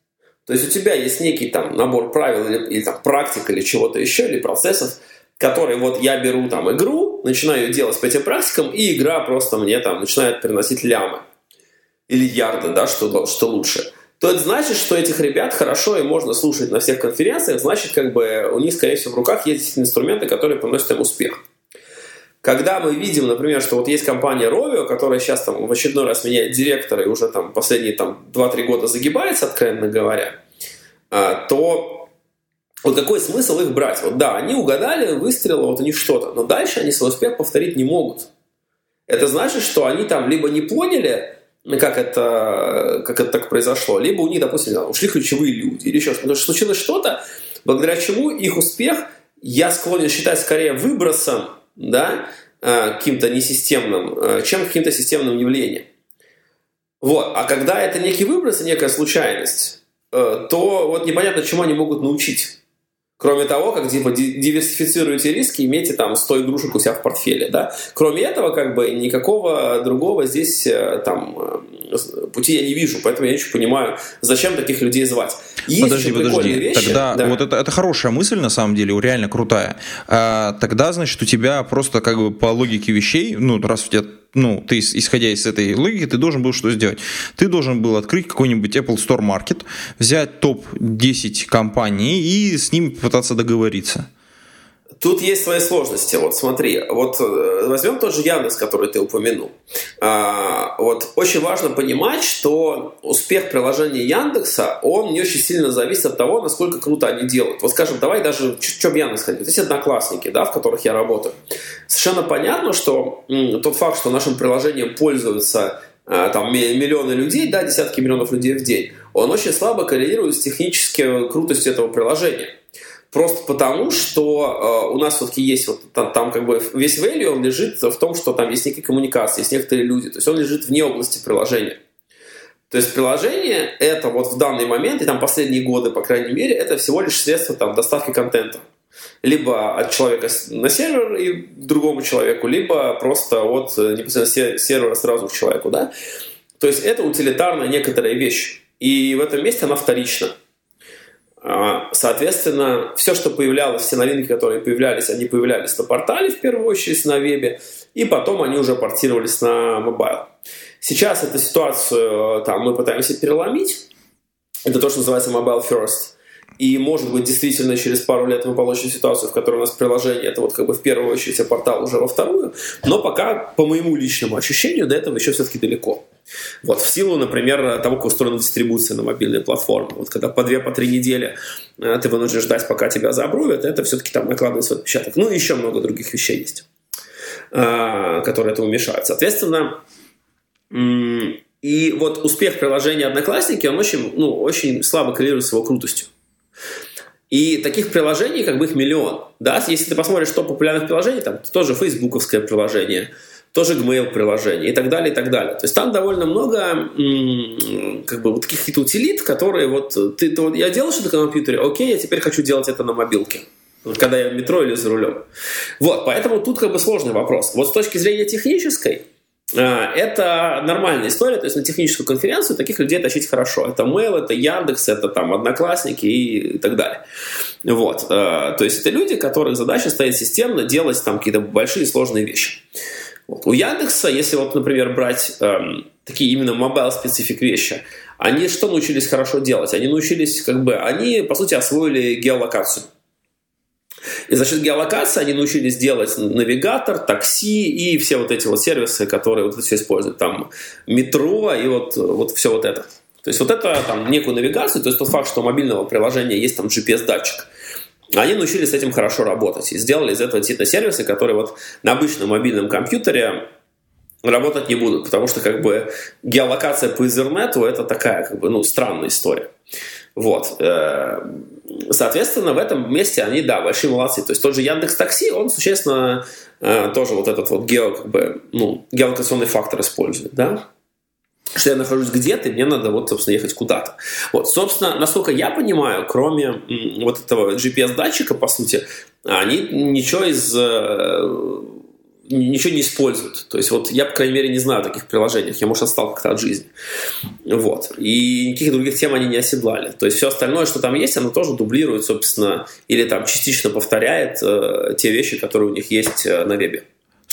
то есть у тебя есть некий там набор правил или, или там практик или чего-то еще, или процессов, которые вот я беру там игру, начинаю делать по этим практикам, и игра просто мне там начинает приносить лямы. Или ярды, да, что, что лучше. То это значит, что этих ребят хорошо и можно слушать на всех конференциях, значит, как бы у них, скорее всего, в руках есть инструменты, которые приносят им успех. Когда мы видим, например, что вот есть компания Rovio, которая сейчас там в очередной раз меняет директора и уже там последние там 2-3 года загибается, откровенно говоря, а, то вот какой смысл их брать? Вот да, они угадали, выстрелило, вот у них что-то, но дальше они свой успех повторить не могут. Это значит, что они там либо не поняли, как это, как это так произошло, либо у них, допустим, ушли ключевые люди, или еще что-то. Потому что случилось что-то, благодаря чему их успех я склонен считать скорее выбросом да, э, каким-то несистемным, э, чем каким-то системным явлением. Вот. А когда это некий выброс и некая случайность, э, то вот непонятно, чему они могут научить. Кроме того, как типа диверсифицируете риски, имейте там 100 игрушек у себя в портфеле, да. Кроме этого, как бы никакого другого здесь там пути я не вижу, поэтому я не очень понимаю, зачем таких людей звать. Есть подожди, подожди. Вещи, тогда да. вот это, это хорошая мысль, на самом деле, реально крутая. А, тогда, значит, у тебя просто как бы по логике вещей, ну, раз у тебя ну, ты, исходя из этой логики, ты должен был что сделать? Ты должен был открыть какой-нибудь Apple Store Market, взять топ-10 компаний и с ними попытаться договориться. Тут есть свои сложности. Вот смотри, вот э, возьмем тот же Яндекс, который ты упомянул. А, вот очень важно понимать, что успех приложения Яндекса, он не очень сильно зависит от того, насколько круто они делают. Вот скажем, давай даже, что Яндекс хотел. Есть одноклассники, да, в которых я работаю. Совершенно понятно, что м, тот факт, что нашим приложением пользуются а, там миллионы людей, да, десятки миллионов людей в день, он очень слабо коррелирует с технической крутостью этого приложения. Просто потому, что э, у нас все-таки есть вот там, там как бы весь value, он лежит в том, что там есть некие коммуникации, есть некоторые люди. То есть он лежит вне области приложения. То есть приложение это вот в данный момент, и там последние годы, по крайней мере, это всего лишь средство там, доставки контента. Либо от человека на сервер и другому человеку, либо просто от э, непосредственно сервера сразу к человеку. Да? То есть это утилитарная некоторая вещь. И в этом месте она вторична. А, соответственно, все, что появлялось, все новинки, которые появлялись, они появлялись на портале, в первую очередь, на вебе, и потом они уже портировались на mobile. Сейчас эту ситуацию там, мы пытаемся переломить. Это то, что называется mobile first. И, может быть, действительно через пару лет мы получим ситуацию, в которой у нас приложение это вот как бы в первую очередь, а портал уже во вторую. Но пока, по моему личному ощущению, до этого еще все-таки далеко. Вот, в силу, например, того, как устроена дистрибуция на мобильные платформы. Вот когда по две, по три недели э, ты вынужден ждать, пока тебя заобруют, это все-таки там накладывается отпечаток. Ну, и еще много других вещей есть, э, которые этому мешают. Соответственно, и вот успех приложения Одноклассники, он очень, ну, очень слабо коррелирует с его крутостью. И таких приложений, как бы их миллион. Да? Если ты посмотришь, что популярных приложений, там тоже фейсбуковское приложение, тоже Gmail приложение и так далее, и так далее. То есть там довольно много как бы вот таких каких-то утилит, которые вот ты, ты вот я делал что-то на компьютере, окей, я теперь хочу делать это на мобилке когда я в метро или за рулем. Вот, поэтому тут как бы сложный вопрос. Вот с точки зрения технической, это нормальная история, то есть на техническую конференцию таких людей тащить хорошо. Это Mail, это Яндекс, это там Одноклассники и так далее. Вот. А, то есть это люди, которых задача стоит системно делать там какие-то большие сложные вещи. Вот. У Яндекса, если вот, например, брать эм, такие именно мобайл-специфик вещи, они что научились хорошо делать? Они научились, как бы, они, по сути, освоили геолокацию. И за счет геолокации они научились делать навигатор, такси и все вот эти вот сервисы, которые вот все используют. Там метро и вот, вот все вот это. То есть вот это там некую навигацию, то есть тот факт, что у мобильного приложения есть там GPS-датчик, они научились с этим хорошо работать и сделали из этого действительно сервисы, которые вот на обычном мобильном компьютере работать не будут, потому что как бы геолокация по интернету это такая как бы ну странная история. Вот. Э, соответственно, в этом месте они, да, большие молодцы. То есть тот же Яндекс Такси, он существенно э, тоже вот этот вот гео, как бы, ну, геолокационный фактор использует, да что я нахожусь где-то, мне надо вот, собственно, ехать куда-то. Вот, собственно, насколько я понимаю, кроме вот этого GPS-датчика, по сути, они ничего из э, ничего не используют. То есть вот я, по крайней мере, не знаю таких приложениях. Я, может, отстал как-то от жизни. Вот. И никаких других тем они не оседлали. То есть все остальное, что там есть, оно тоже дублирует, собственно, или там частично повторяет э, те вещи, которые у них есть э, на вебе.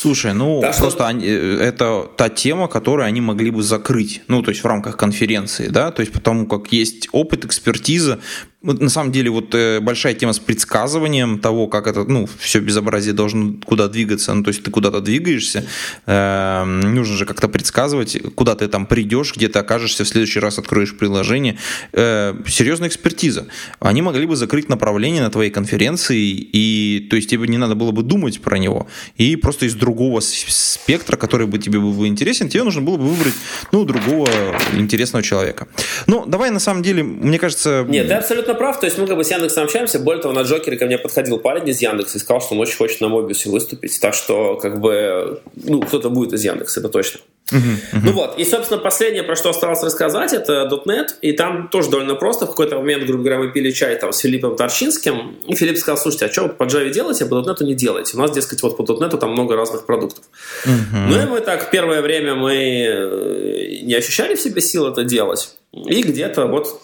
Слушай, ну да, просто что... они, э, это та тема, которую они могли бы закрыть, ну то есть в рамках конференции, да, то есть потому как есть опыт, экспертиза, на самом деле вот э, большая тема с предсказыванием того, как это, ну, все безобразие должно куда двигаться, ну, то есть ты куда-то двигаешься, э, нужно же как-то предсказывать, куда ты там придешь, где ты окажешься, в следующий раз откроешь приложение. Э, серьезная экспертиза. Они могли бы закрыть направление на твоей конференции, и, то есть тебе не надо было бы думать про него, и просто из другого спектра, который бы тебе был бы интересен, тебе нужно было бы выбрать, ну, другого интересного человека. Ну, давай на самом деле, мне кажется... Нет, ты абсолютно абсолютно прав. То есть мы как бы с Яндексом общаемся. Более того, на Джокере ко мне подходил парень из Яндекса и сказал, что он очень хочет на Мобиусе выступить. Так что как бы, ну, кто-то будет из Яндекса, это точно. Uh-huh, uh-huh. Ну вот, и, собственно, последнее, про что осталось рассказать, это .NET, и там тоже довольно просто. В какой-то момент, грубо говоря, мы пили чай там с Филиппом Торчинским, и Филипп сказал, слушайте, а что вы по Java делаете, а по .NET не делаете? У нас, дескать, вот по .NET там много разных продуктов. Uh-huh. Ну и мы так, первое время мы э, не ощущали в себе сил это делать, и где-то вот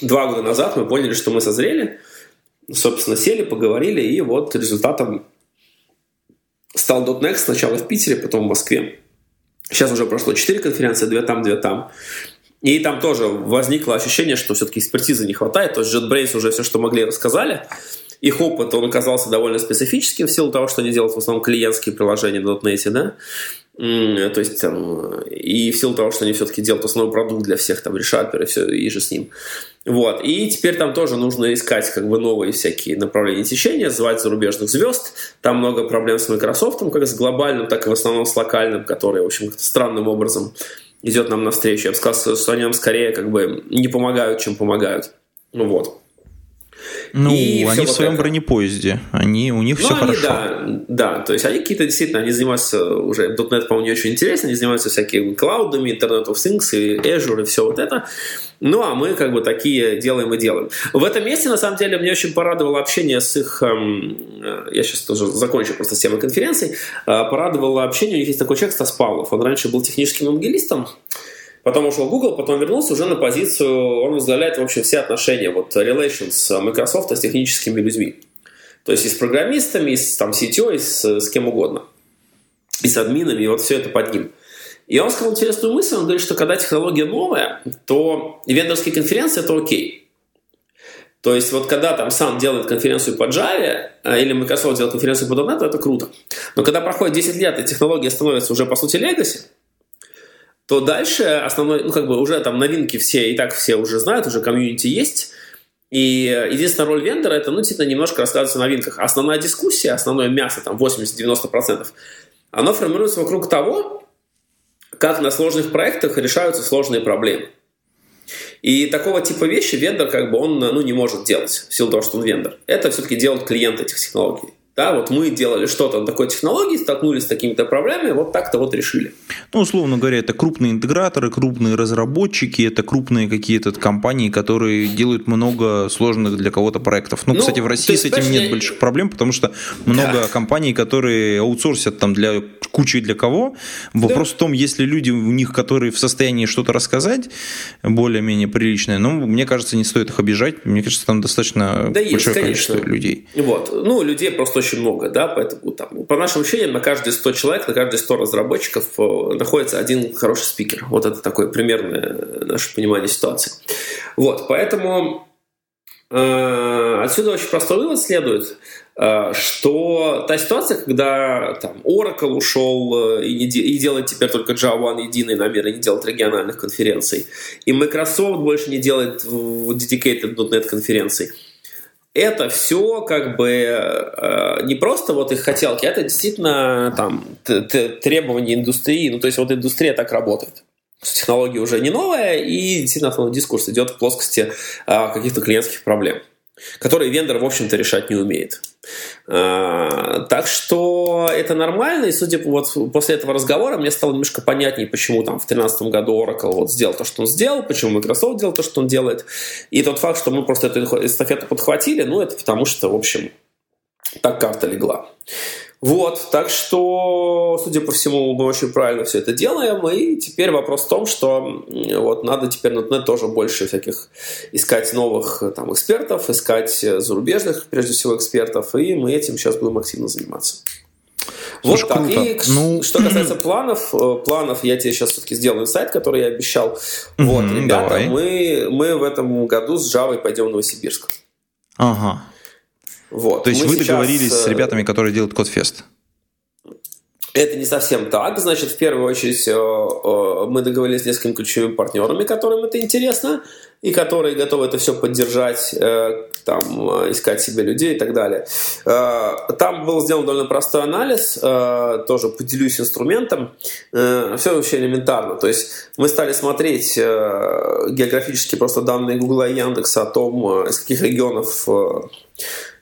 два года назад мы поняли, что мы созрели, собственно, сели, поговорили, и вот результатом стал .next сначала в Питере, потом в Москве. Сейчас уже прошло четыре конференции, две там, две там. И там тоже возникло ощущение, что все-таки экспертизы не хватает. То есть JetBrains уже все, что могли, рассказали. Их опыт, он оказался довольно специфическим в силу того, что они делают в основном клиентские приложения на .NET, да. То есть и в силу того, что они все-таки делают основной продукт для всех, там, и все, и же с ним. Вот. И теперь там тоже нужно искать как бы новые всякие направления течения, звать зарубежных звезд. Там много проблем с Microsoft, как с глобальным, так и в основном с локальным, который, в общем, странным образом идет нам навстречу. Я бы сказал, что они нам скорее как бы не помогают, чем помогают. Ну вот. Ну, и они в своем это. бронепоезде, они, у них ну, все они, хорошо. Да, да, то есть они какие-то действительно, они занимаются уже, .NET, по-моему, не очень интересно, они занимаются всякими клаудами, Internet of Things и Azure и все вот это. Ну, а мы как бы такие делаем и делаем. В этом месте, на самом деле, мне очень порадовало общение с их... Эм, э, я сейчас тоже закончу просто с темой конференции. Э, порадовало общение, у них есть такой человек, Стас Павлов. Он раньше был техническим евангелистом, Потом ушел Google, потом вернулся уже на позицию, он возглавляет вообще все отношения, вот relations Microsoft с техническими людьми. То есть и с программистами, и с там, CTO, и с, с кем угодно. И с админами, и вот все это под ним. И он сказал интересную мысль, он говорит, что когда технология новая, то вендорские конференции – это окей. То есть вот когда там сам делает конференцию по Java э, или Microsoft делает конференцию по .NET, это круто. Но когда проходит 10 лет и технология становится уже по сути legacy, то дальше основной, ну как бы уже там новинки все и так все уже знают, уже комьюнити есть, и единственная роль вендора это, ну, действительно, немножко рассказывать о новинках. Основная дискуссия, основное мясо, там, 80-90%, оно формируется вокруг того, как на сложных проектах решаются сложные проблемы. И такого типа вещи вендор как бы он ну, не может делать в силу того, что он вендор. Это все-таки делают клиенты этих технологий. Да, вот мы делали что-то на такой технологии, столкнулись с такими-то проблемами, вот так-то вот решили. Ну, условно говоря, это крупные интеграторы, крупные разработчики, это крупные какие-то компании, которые делают много сложных для кого-то проектов. Ну, ну кстати, в России с этим нет больших проблем, потому что много да. компаний, которые аутсорсят там для кучи для кого. Вопрос да. в том, есть ли люди у них, которые в состоянии что-то рассказать более-менее приличное. Ну, мне кажется, не стоит их обижать. Мне кажется, там достаточно да большое есть, количество людей. Вот. Ну, людей просто очень очень много, да, поэтому там, по нашим ощущениям, на каждые 100 человек, на каждые 100 разработчиков э, находится один хороший спикер. Вот это такое примерное наше понимание ситуации. Вот, поэтому э, отсюда очень простой вывод следует, э, что та ситуация, когда там Oracle ушел и, не, и делает теперь только Java One единый номер и не делает региональных конференций, и Microsoft больше не делает dedicated .NET конференций – это все как бы э, не просто вот их хотелки, это действительно там требования индустрии. Ну, то есть вот индустрия так работает. Технология уже не новая, и действительно дискурс идет в плоскости э, каких-то клиентских проблем которые вендор, в общем-то, решать не умеет. А, так что это нормально, и судя по вот после этого разговора мне стало немножко понятнее, почему там в 2013 году Oracle вот сделал то, что он сделал, почему Microsoft делал то, что он делает. И тот факт, что мы просто эту эстафету подхватили, ну, это потому что, в общем, так карта легла. Вот, так что, судя по всему, мы очень правильно все это делаем. И теперь вопрос в том, что вот надо теперь на .NET тоже больше всяких искать новых там, экспертов, искать зарубежных, прежде всего, экспертов. И мы этим сейчас будем активно заниматься. Слушай, вот так. Круто. И ну... что касается планов, э, планов я тебе сейчас все-таки сделаю сайт, который я обещал. Вот, ребята, мы, мы в этом году с Java пойдем в Новосибирск. Ага. Вот. То есть Мы вы сейчас... договорились с э, ребятами, которые делают Кодфест? Это не совсем так. Значит, в первую очередь э, э, мы договорились с несколькими ключевыми партнерами, которым это интересно, и которые готовы это все поддержать, там, искать себе людей и так далее. Там был сделан довольно простой анализ, тоже поделюсь инструментом. Все вообще элементарно. То есть мы стали смотреть географически просто данные Google и Яндекса о том, из каких регионов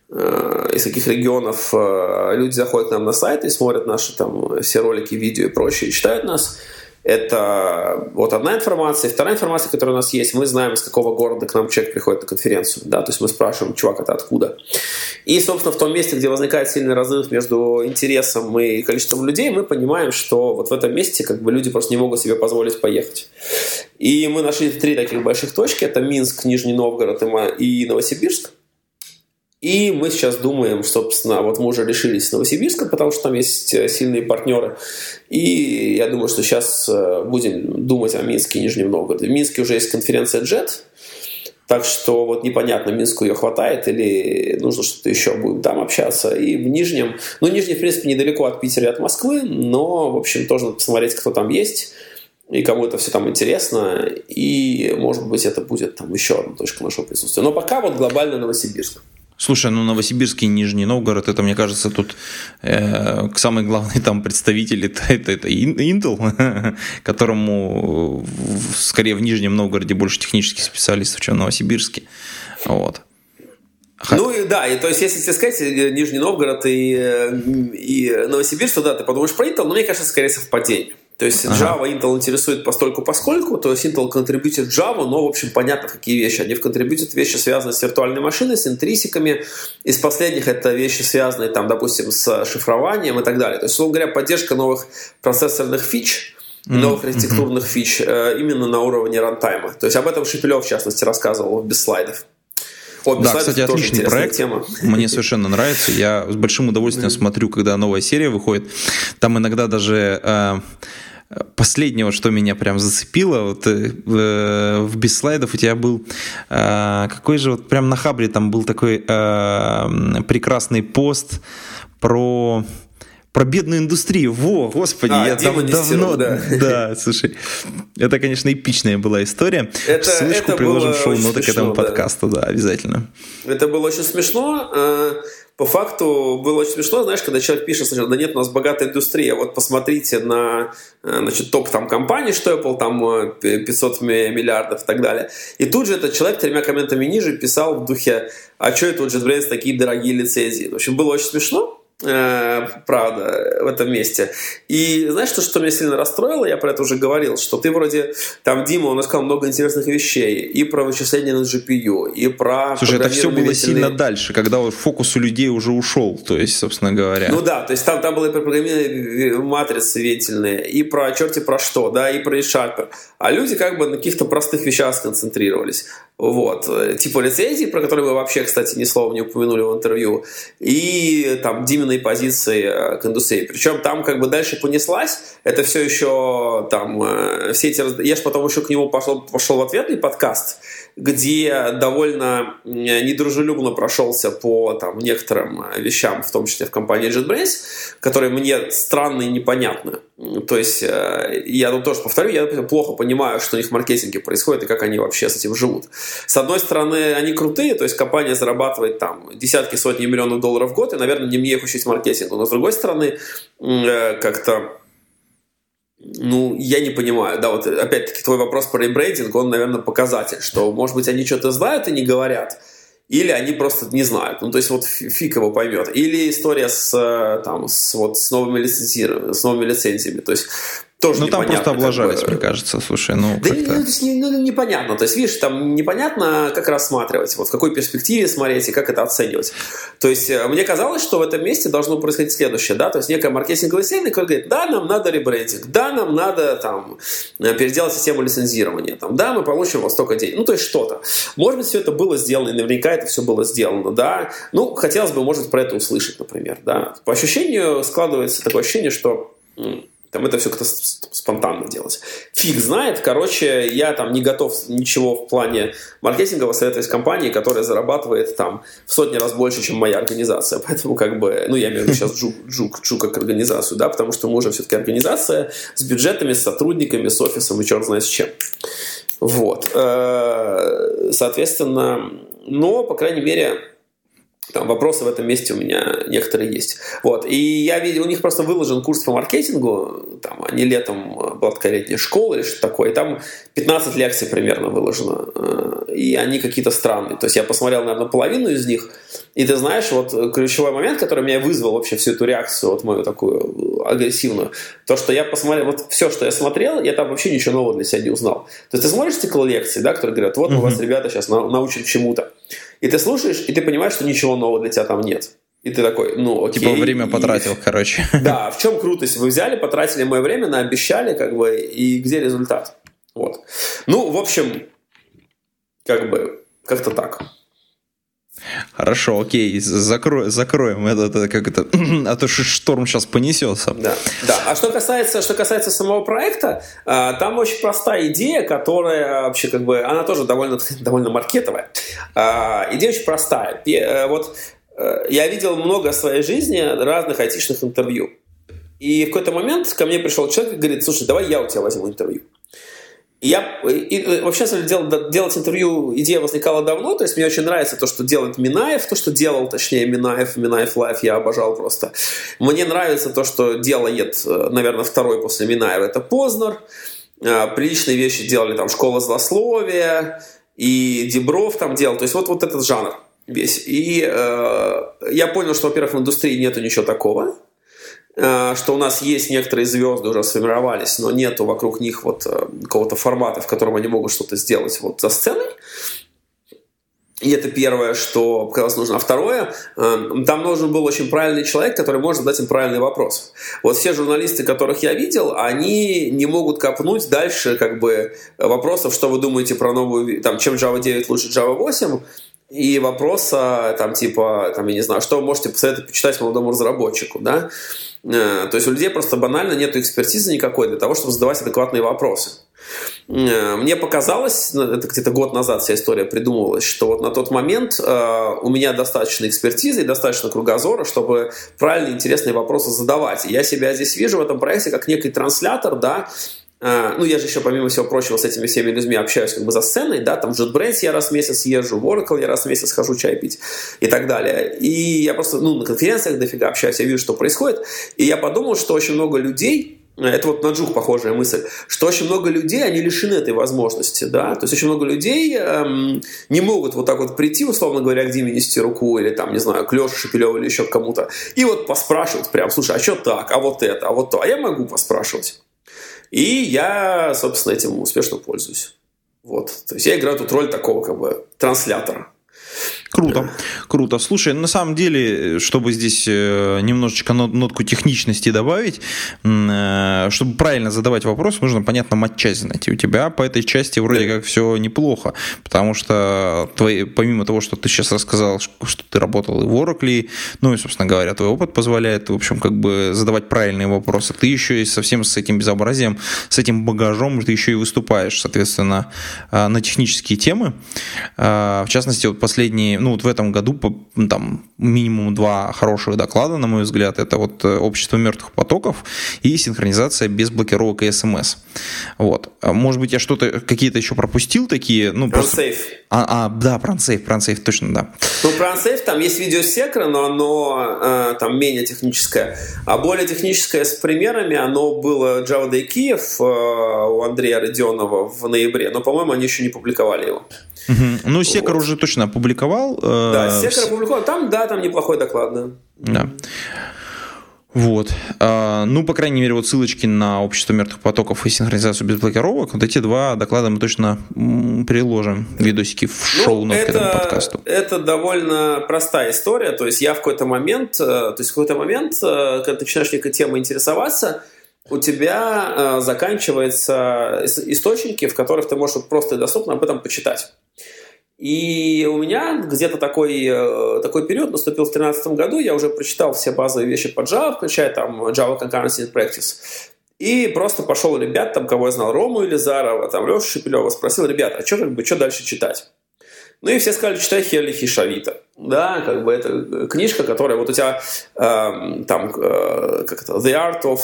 из каких регионов э, люди заходят к нам на сайт и смотрят наши там все ролики, видео и прочее, и читают нас. Это вот одна информация. Вторая информация, которая у нас есть, мы знаем, из какого города к нам человек приходит на конференцию. Да? То есть мы спрашиваем, чувак, это откуда? И, собственно, в том месте, где возникает сильный разрыв между интересом и количеством людей, мы понимаем, что вот в этом месте как бы люди просто не могут себе позволить поехать. И мы нашли три таких больших точки. Это Минск, Нижний Новгород и Новосибирск. И мы сейчас думаем, собственно, вот мы уже решились с Новосибирска, потому что там есть э, сильные партнеры. И я думаю, что сейчас э, будем думать о Минске и Нижнем Новгороде. В Минске уже есть конференция JET, так что вот непонятно, Минску ее хватает или нужно что-то еще, будем там общаться. И в Нижнем, ну, Нижний, в принципе, недалеко от Питера и от Москвы, но, в общем, тоже надо посмотреть, кто там есть и кому это все там интересно, и, может быть, это будет там еще одна точка нашего присутствия. Но пока вот глобально Новосибирск. Слушай, ну Новосибирск и Нижний Новгород, это, мне кажется, тут э, самый главный там представитель это, это, это Intel, которому скорее в Нижнем Новгороде больше технических специалистов, чем в Новосибирске. Вот. Ну и да, и то есть, если тебе сказать э, Нижний Новгород и, э, и Новосибирск, то да, ты подумаешь про Intel, но мне кажется, скорее совпадение. То есть Java ага. Intel интересует постольку поскольку, то есть Intel контрибьютит Java, но, в общем, понятно, какие вещи. Они контрибьютят вещи, связанные с виртуальной машиной, с интрисиками. Из последних это вещи, связанные, там, допустим, с шифрованием и так далее. То есть, условно говоря, поддержка новых процессорных фич, новых архитектурных mm-hmm. фич э, именно на уровне рантайма. То есть об этом Шепелев, в частности, рассказывал без слайдов. Вот, да, кстати, отличный проект. Тема. Мне совершенно нравится. Я с большим удовольствием смотрю, когда новая серия выходит. Там иногда даже э, последнего, что меня прям зацепило, вот э, в без слайдов у тебя был э, какой же вот прям на Хабре там был такой э, прекрасный пост про про бедную индустрию. Во, господи, а, я там давно... Да. да, слушай, это, конечно, эпичная была история. Это, Ссылочку это приложим в шоу-ноты к этому да. подкасту, да, обязательно. Это было очень смешно. По факту было очень смешно, знаешь, когда человек пишет, сначала, да нет, у нас богатая индустрия, вот посмотрите на э, значит, топ там компаний, что Apple, там 500 э, миллиардов и так далее. И тут же этот человек тремя комментами ниже писал в духе, а что это у JetBrains такие дорогие лицензии? В общем, было очень смешно. Э, правда, в этом месте. И знаешь, что, что меня сильно расстроило? Я про это уже говорил, что ты вроде, там Дима, он рассказал много интересных вещей, и про вычисление на GPU, и про... Слушай, это все было сильно дальше, когда вот фокус у людей уже ушел, то есть, собственно говоря. Ну да, то есть там, там было и про программирование матрицы вентильные, и про черти про что, да, и про ReSharper. А люди как бы на каких-то простых вещах сконцентрировались. Вот. Типа лицензии, про которые вы вообще, кстати, ни слова не упомянули в интервью, и там Диминой позиции э, к индустрии. Причем там как бы дальше понеслась, это все еще там э, все эти... Я же потом еще к нему пошел, пошел в ответный подкаст, где довольно недружелюбно прошелся по там, некоторым вещам, в том числе в компании JetBrains, которые мне странны и непонятны. То есть, э, я тут тоже повторю, я плохо понимаю, что у них в маркетинге происходит и как они вообще с этим живут. С одной стороны, они крутые, то есть компания зарабатывает там десятки, сотни миллионов долларов в год, и, наверное, не мне их учить маркетингу. Но с другой стороны, э, как-то ну, я не понимаю. Да, вот опять-таки твой вопрос про ребрендинг, он, наверное, показатель, что, может быть, они что-то знают и не говорят, или они просто не знают. Ну, то есть, вот фиг его поймет. Или история с, э, там, с, вот, с, новыми, лицензированиями, с новыми лицензиями. То есть, тоже ну, там просто облажались, как бы. мне кажется, слушай, ну, Да ну, ну, ну, непонятно, то есть, видишь, там непонятно, как рассматривать, вот в какой перспективе смотреть и как это оценивать. То есть, э, мне казалось, что в этом месте должно происходить следующее, да, то есть, некая маркетинговая сеть, которая говорит, да, нам надо ребрендинг, да, нам надо, там, э, переделать систему лицензирования, там, да, мы получим вот столько денег, ну, то есть, что-то. Может быть, все это было сделано, и наверняка это все было сделано, да, ну, хотелось бы, может про это услышать, например, да. По ощущению складывается такое ощущение, что там это все как-то спонтанно делать. Фиг знает. Короче, я там не готов ничего в плане маркетингового советовать компании, которая зарабатывает там в сотни раз больше, чем моя организация. Поэтому как бы, ну я имею в виду сейчас Джук, Джук, Джук как организацию, да, потому что мы уже все-таки организация с бюджетами, с сотрудниками, с офисом и черт знает с чем. Вот. Э, соответственно, но, по крайней мере, там вопросы в этом месте у меня некоторые есть. Вот. И я видел, у них просто выложен курс по маркетингу, там они летом, э, была такая летняя школа или что такое, и там 15 лекций примерно выложено. Э, и они какие-то странные. То есть я посмотрел, наверное, половину из них, и ты знаешь, вот ключевой момент, который меня вызвал вообще всю эту реакцию, вот мою такую агрессивную, то, что я посмотрел, вот все, что я смотрел, я там вообще ничего нового для себя не узнал. То есть ты смотришь цикл лекций, да, которые говорят, вот у вас ребята сейчас научат чему-то. И ты слушаешь, и ты понимаешь, что ничего нового для тебя там нет. И ты такой, ну окей. Типа время потратил, и... короче. Да, в чем крутость? Вы взяли, потратили мое время, наобещали, как бы, и где результат? Вот. Ну, в общем, как бы, как-то так. Хорошо, окей, закро, закроем это, как это, а то шторм сейчас понесется. Да, да. А что касается, что касается самого проекта, а, там очень простая идея, которая вообще как бы, она тоже довольно, довольно маркетовая. А, идея очень простая. Э, вот э, я видел много в своей жизни разных айтишных интервью. И в какой-то момент ко мне пришел человек и говорит, слушай, давай я у тебя возьму интервью. Я и, вообще дел, делать интервью идея возникала давно, то есть мне очень нравится то, что делает Минаев, то, что делал, точнее, Минаев, Минаев Live, я обожал просто. Мне нравится то, что делает, э, наверное, второй после Минаева, это Познер. Э, приличные вещи делали там «Школа злословия», и Дебров там делал, то есть вот, вот этот жанр весь. И э, я понял, что, во-первых, в индустрии нету ничего такого, Э, что у нас есть некоторые звезды уже сформировались, но нету вокруг них вот э, какого-то формата, в котором они могут что-то сделать вот за сценой. И это первое, что показалось нужно. А второе, э, там нужен был очень правильный человек, который может задать им правильный вопрос. Вот все журналисты, которых я видел, они не могут копнуть дальше как бы вопросов, что вы думаете про новую, там, чем Java 9 лучше Java 8, и вопроса, там, типа, там, я не знаю, что вы можете посоветовать почитать молодому разработчику, да? Э, то есть у людей просто банально нет экспертизы никакой для того, чтобы задавать адекватные вопросы. Э, мне показалось, ну, это где-то год назад вся история придумывалась, что вот на тот момент э, у меня достаточно экспертизы и достаточно кругозора, чтобы правильные интересные вопросы задавать. я себя здесь вижу в этом проекте как некий транслятор, да, ну, я же еще, помимо всего прочего, с этими всеми людьми общаюсь как бы за сценой, да, там в JetBrains я раз в месяц езжу, в Oracle я раз в месяц хожу чай пить и так далее. И я просто, ну, на конференциях дофига общаюсь, я вижу, что происходит. И я подумал, что очень много людей, это вот на Джух похожая мысль, что очень много людей, они лишены этой возможности, да, то есть очень много людей эм, не могут вот так вот прийти, условно говоря, к Диме нести руку или там, не знаю, к Леше Шепелеву или еще к кому-то, и вот поспрашивать прям, слушай, а что так, а вот это, а вот то, а я могу поспрашивать. И я, собственно, этим успешно пользуюсь. Вот. То есть я играю тут роль такого как бы транслятора. Круто, круто. Слушай, на самом деле, чтобы здесь э, немножечко нотку техничности добавить, э, чтобы правильно задавать вопрос, нужно, понятно, матчасть знать. И у тебя по этой части вроде как все неплохо, потому что твои, помимо того, что ты сейчас рассказал, что ты работал и в Oracle, ну и, собственно говоря, твой опыт позволяет, в общем, как бы задавать правильные вопросы. Ты еще и совсем с этим безобразием, с этим багажом, ты еще и выступаешь, соответственно, э, на технические темы. В частности, вот последние ну вот в этом году ну, там минимум два хороших доклада, на мой взгляд, это вот э, общество мертвых потоков и синхронизация без блокировок и смс. Вот. А может быть, я что-то, какие-то еще пропустил такие, ну, просто... А, а, да, про Unsafe, про Unsafe, точно, да. Ну, про Unsafe там есть видео секра, но оно э, там менее техническое. А более техническое с примерами, оно было Java Day Kiev э, у Андрея Родионова в ноябре, но, по-моему, они еще не публиковали его. Угу. Ну, Секер вот. уже точно опубликовал. Э, да, Секер опубликовал. Там, да, там неплохой доклад, да. Да. Вот. А, ну, по крайней мере, вот ссылочки на общество мертвых потоков и синхронизацию без блокировок. Вот эти два доклада мы точно приложим видосики в шоу ну, к этому подкасту. Это довольно простая история. То есть я в какой-то момент, э, то есть в какой-то момент, э, когда ты начинаешь некой темой интересоваться, у тебя заканчиваются источники, в которых ты можешь просто и доступно об этом почитать. И у меня где-то такой, э, такой период наступил в 2013 году, я уже прочитал все базовые вещи по Java, включая там Java Concurrency Practice. И просто пошел ребят, там, кого я знал, Рому Елизарова, там, Лешу Шепелева, спросил, ребят, а что, как бы, что дальше читать? Ну и все сказали, читай Херли Шавита. Да, как бы это книжка, которая вот у тебя э, там, э, как это, The Art of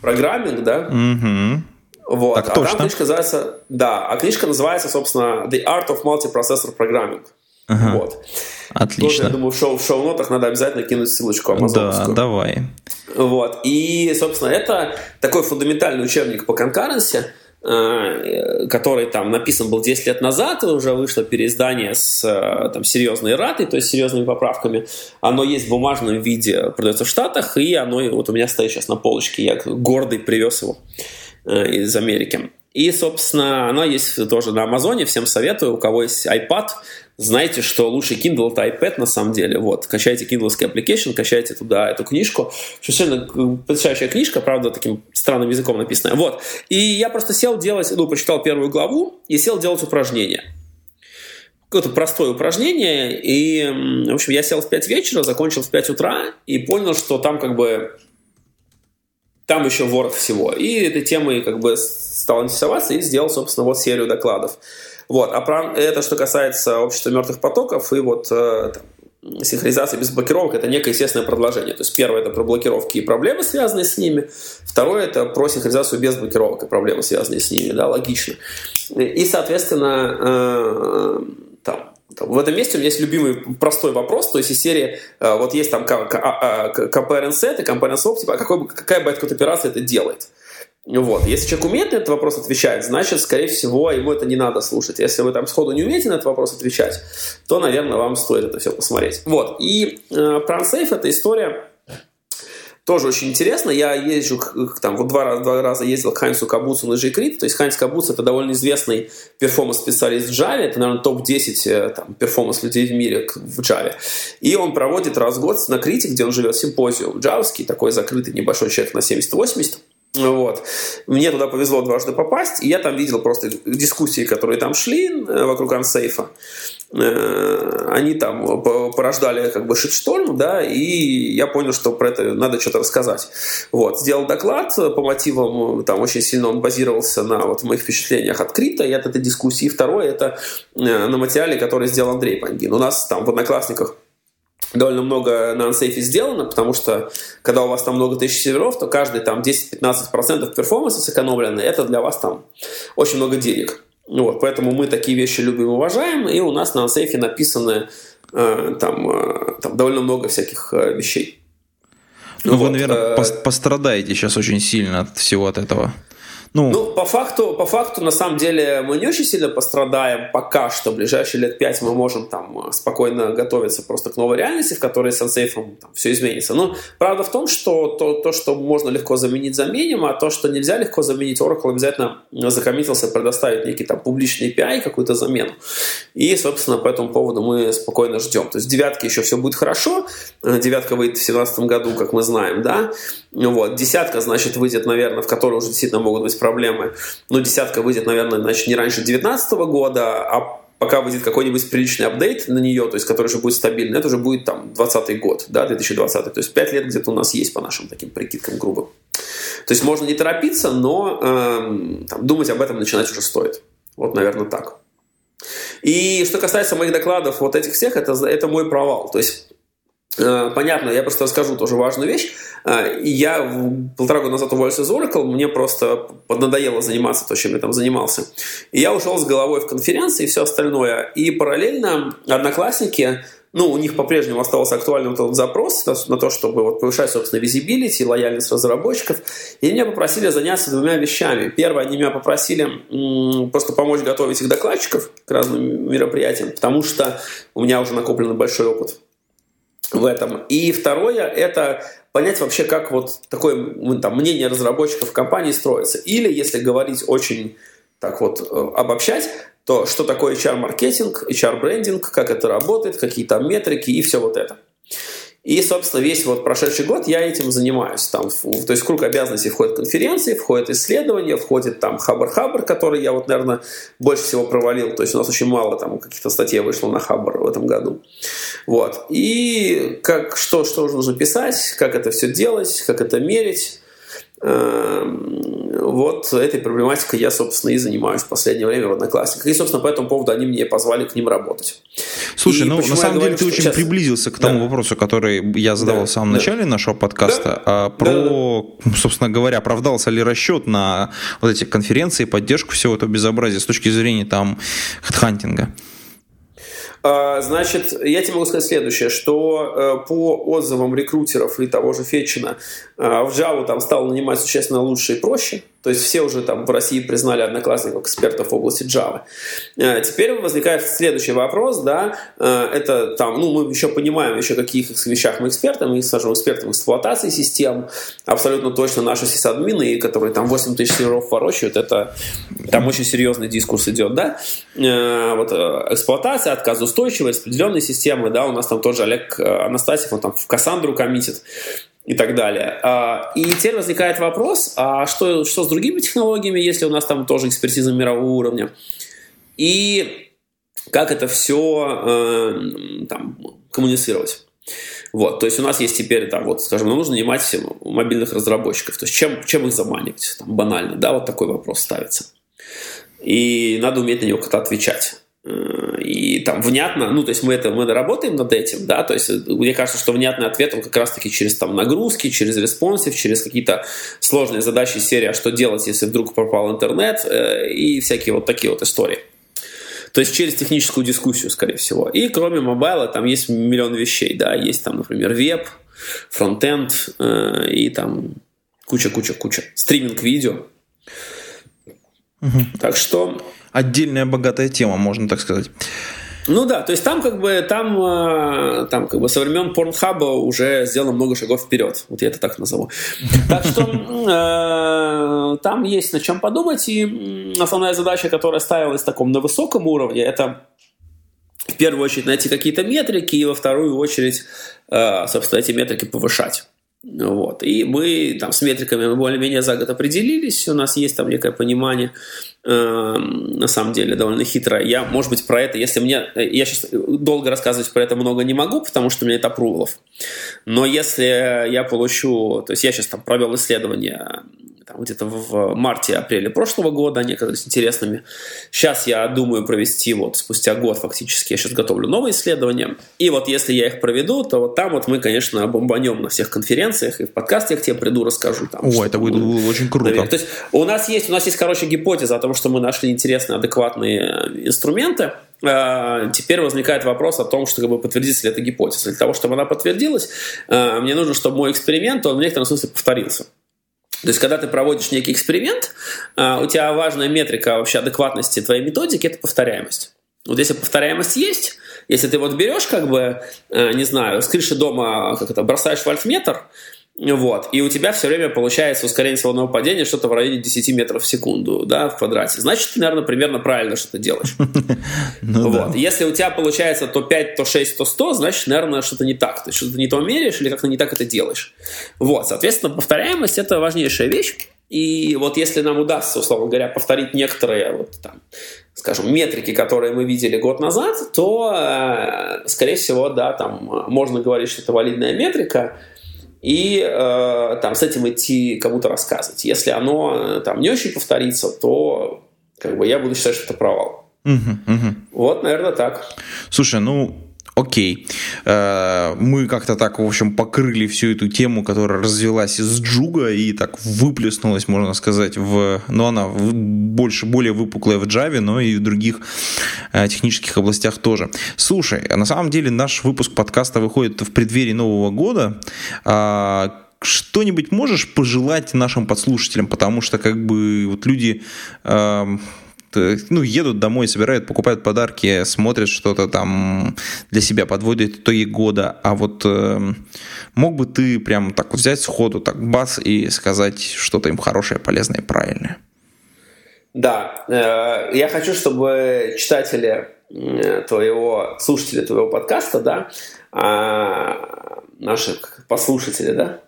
Programming, да? Mm-hmm. Вот. Так, а точно. там книжка называется, да, а книжка называется, собственно, The Art of Multiprocessor Programming. Ага. Вот. Отлично. Тоже, я думаю, в, шоу, в шоу-нотах надо обязательно кинуть ссылочку амазоновскую. Да, давай. Вот. И, собственно, это такой фундаментальный учебник по конкуренции, э, который там написан был 10 лет назад, и уже вышло переиздание с э, там, серьезной ратой, то есть серьезными поправками. Оно есть в бумажном виде, продается в Штатах, и оно вот у меня стоит сейчас на полочке, я гордый привез его. Э, из Америки. И, собственно, она есть тоже на Амазоне. Всем советую. У кого есть iPad, знаете, что лучший Kindle это iPad на самом деле. Вот, качайте Kindle application, качайте туда эту книжку. Совершенно потрясающая книжка, правда, таким странным языком написанная. Вот. И я просто сел делать, ну, прочитал первую главу и сел делать упражнение. Какое-то простое упражнение. И, в общем, я сел в 5 вечера, закончил в 5 утра и понял, что там как бы там еще ворох всего. И этой темой как бы стал интересоваться и сделал, собственно, вот серию докладов. Вот. А про это, что касается общества мертвых потоков и вот э, синхронизации без блокировок, это некое естественное продолжение. То есть первое это про блокировки и проблемы, связанные с ними. Второе это про синхронизацию без блокировок и проблемы, связанные с ними. Да, логично. И, соответственно, э, в этом месте у меня есть любимый простой вопрос, то есть из серии, э, вот есть там compare and set и compare and swap, типа, а какой, какая байткод операция это делает? Вот. Если человек умеет на этот вопрос отвечать, значит, скорее всего, ему это не надо слушать. Если вы там сходу не умеете на этот вопрос отвечать, то, наверное, вам стоит это все посмотреть. Вот. И э, про Unsafe это история тоже очень интересно. Я езжу, там, вот два раза, два раза ездил к Хайнсу Кабуцу на JCrete. То есть Хайнс Кабуц это довольно известный performance-специалист в Java. Это, наверное, топ-10 э, там, performance-людей в мире в Java. И он проводит раз в год на Крите, где он живет, симпозиум джавский, такой закрытый небольшой человек на 70-80. Вот. Мне туда повезло дважды попасть, и я там видел просто дискуссии, которые там шли э, вокруг Unsafe а. Э, они там порождали как бы шитшторм, да, и я понял, что про это надо что-то рассказать. Вот. Сделал доклад по мотивам, там очень сильно он базировался на вот моих впечатлениях от крипто и от этой дискуссии. И второе, это э, на материале, который сделал Андрей Пангин. У нас там в Одноклассниках довольно много на ансейфе сделано, потому что когда у вас там много тысяч серверов, то каждый там 10-15% перформанса сэкономлены, это для вас там очень много денег. Вот, поэтому мы такие вещи любим и уважаем, и у нас на ансейфе написаны э, там, э, там довольно много всяких э, вещей. Ну, вот, вы, наверное, э, пострадаете сейчас очень сильно от всего от этого. Ну, ну по, факту, по факту, на самом деле, мы не очень сильно пострадаем пока что. В ближайшие лет пять мы можем там спокойно готовиться просто к новой реальности, в которой с SunSafe там, все изменится. Но правда в том, что то, то, что можно легко заменить, заменим, а то, что нельзя легко заменить, Oracle обязательно закоммитился предоставить некий там публичный API, какую-то замену. И, собственно, по этому поводу мы спокойно ждем. То есть девятки еще все будет хорошо. Девятка выйдет в 2017 году, как мы знаем, да. Вот. Десятка, значит, выйдет, наверное, в которой уже действительно могут быть проблемы. Но десятка выйдет, наверное, значит, не раньше 2019 года, а пока выйдет какой-нибудь приличный апдейт на нее, то есть который уже будет стабильный, это уже будет там 20 год, да, 2020. То есть 5 лет где-то у нас есть по нашим таким прикидкам грубым. То есть можно не торопиться, но эм, там, думать об этом начинать уже стоит. Вот, наверное, так. И что касается моих докладов, вот этих всех, это, это мой провал. То есть понятно, я просто расскажу тоже важную вещь. Э, я полтора года назад уволился из Oracle, мне просто надоело заниматься то, чем я там занимался. И я ушел с головой в конференции и все остальное. И параллельно одноклассники, ну, у них по-прежнему остался актуальным этот запрос на то, чтобы вот повышать, собственно, визибилити, лояльность разработчиков. И меня попросили заняться двумя вещами. Первое, они меня попросили просто помочь готовить их докладчиков к разным мероприятиям, потому что у меня уже накоплен большой опыт в этом. И второе – это понять вообще, как вот такое там, мнение разработчиков компании строится. Или, если говорить очень так вот э, обобщать, то что такое HR-маркетинг, HR-брендинг, как это работает, какие там метрики и все вот это. И, собственно, весь вот прошедший год я этим занимаюсь. Там, то есть в круг обязанностей входят конференции, входят исследования, входит там Хабр-Хабр, который я вот, наверное, больше всего провалил. То есть у нас очень мало там каких-то статей вышло на Хабр в этом году. Вот. И как, что, что нужно писать, как это все делать, как это мерить. Эм, вот этой проблематикой я, собственно, и занимаюсь в последнее время в Одноклассниках. И, собственно, по этому поводу они меня позвали к ним работать. Слушай, и ну, на самом деле ты очень сейчас... приблизился к тому да. вопросу, который я задавал да. в самом да. начале нашего подкаста, да. а про, да, да. собственно говоря, оправдался ли расчет на вот эти конференции, поддержку всего этого безобразия с точки зрения там хедхантинга? А, значит, я тебе могу сказать следующее, что э, по отзывам рекрутеров и того же Фетчина э, в Java там стало нанимать существенно лучше и проще. То есть все уже там в России признали одноклассников экспертов в области Java. Э, теперь возникает следующий вопрос, да, это там, ну, мы еще понимаем, еще каких вещах мы эксперты, мы, скажем, эксперты в эксплуатации систем, абсолютно точно наши сисадмины, которые там 8 тысяч серверов ворочают, это там очень серьезный дискурс идет, да, вот эксплуатация, отказ устойчивость, определенные системы, да, у нас там тоже Олег э, Анастасьев, он там в Кассандру коммитит и так далее. А, и теперь возникает вопрос, а что, что с другими технологиями, если у нас там тоже экспертиза мирового уровня? И как это все э, там, коммуницировать? Вот, то есть у нас есть теперь, там, вот, скажем, нам нужно нанимать мобильных разработчиков. То есть чем, чем их заманивать? Там, банально, да, вот такой вопрос ставится. И надо уметь на него как-то отвечать. Э, и там внятно, ну, то есть мы это, мы работаем над этим, да, то есть мне кажется, что внятный ответ, он как раз-таки через там нагрузки, через responsive, через какие-то сложные задачи серии, а что делать, если вдруг пропал интернет, э, и всякие вот такие вот истории. То есть через техническую дискуссию, скорее всего. И кроме мобайла там есть миллион вещей, да, есть там, например, веб, фронтенд э, и там куча-куча-куча. Стриминг видео. Угу. Так что отдельная богатая тема, можно так сказать. Ну да, то есть там как бы там, э, там как бы со времен Порнхаба уже сделано много шагов вперед. Вот я это так назову. Так что э, там есть над чем подумать. И основная задача, которая ставилась таком на высоком уровне, это в первую очередь найти какие-то метрики, и во вторую очередь, э, собственно, эти метрики повышать. Вот. И мы там с метриками более-менее за год определились, у нас есть там некое понимание, э, на самом деле довольно хитро. Я, может быть, про это, если мне... Я сейчас долго рассказывать про это много не могу, потому что у меня это апрувалов. Но если я получу... То есть я сейчас там провел исследование там, где-то в марте-апреле прошлого года, они оказались интересными. Сейчас я думаю провести вот спустя год фактически, я сейчас готовлю новые исследования. И вот если я их проведу, то вот там вот мы, конечно, бомбанем на всех конференциях, и в подкасте я к тебе приду, расскажу. Там, О, это будет мы... очень круто. Наверное. То есть у нас есть, у нас есть, короче, гипотеза о том, что мы нашли интересные, адекватные э, инструменты, а, Теперь возникает вопрос о том, что как бы подтвердится ли эта гипотеза. Для того, чтобы она подтвердилась, э, мне нужно, чтобы мой эксперимент, он в некотором смысле повторился. То есть, когда ты проводишь некий эксперимент, а, у тебя важная метрика вообще адекватности твоей методики – это повторяемость. Вот если повторяемость есть, если ты вот берешь, как бы, э, не знаю, с крыши дома, как это, бросаешь вольтметр, вот. И у тебя все время получается ускорение свободного падения что-то в районе 10 метров в секунду да, в квадрате. Значит, ты, наверное, примерно правильно что-то делаешь. ну, вот. да. Если у тебя получается то 5, то 6, то 100, значит, наверное, что-то не так. Ты что-то не то меряешь или как-то не так это делаешь. Вот. Соответственно, повторяемость – это важнейшая вещь. И вот если нам удастся, условно говоря, повторить некоторые, вот, там, скажем, метрики, которые мы видели год назад, то, э, скорее всего, да, там можно говорить, что это валидная метрика – и э, там с этим идти кому-то рассказывать. Если оно э, там не очень повторится, то как бы я буду считать, что это провал. Угу, угу. Вот, наверное, так. Слушай, ну окей. Э, мы как-то так, в общем, покрыли всю эту тему, которая развелась из джуга и так выплеснулась, можно сказать, в... Ну, она больше, более выпуклая в Java, но и в других э, технических областях тоже. Слушай, на самом деле наш выпуск подкаста выходит в преддверии Нового года. А, что-нибудь можешь пожелать нашим подслушателям, потому что как бы вот люди эм, ну, едут домой, собирают, покупают подарки, смотрят что-то там для себя, подводят итоги года. А вот э, мог бы ты прям так взять сходу, так бас, и сказать что-то им хорошее, полезное и правильное? Да, э, я хочу, чтобы читатели э, твоего, слушатели твоего подкаста, да, э, наши послушатели, да,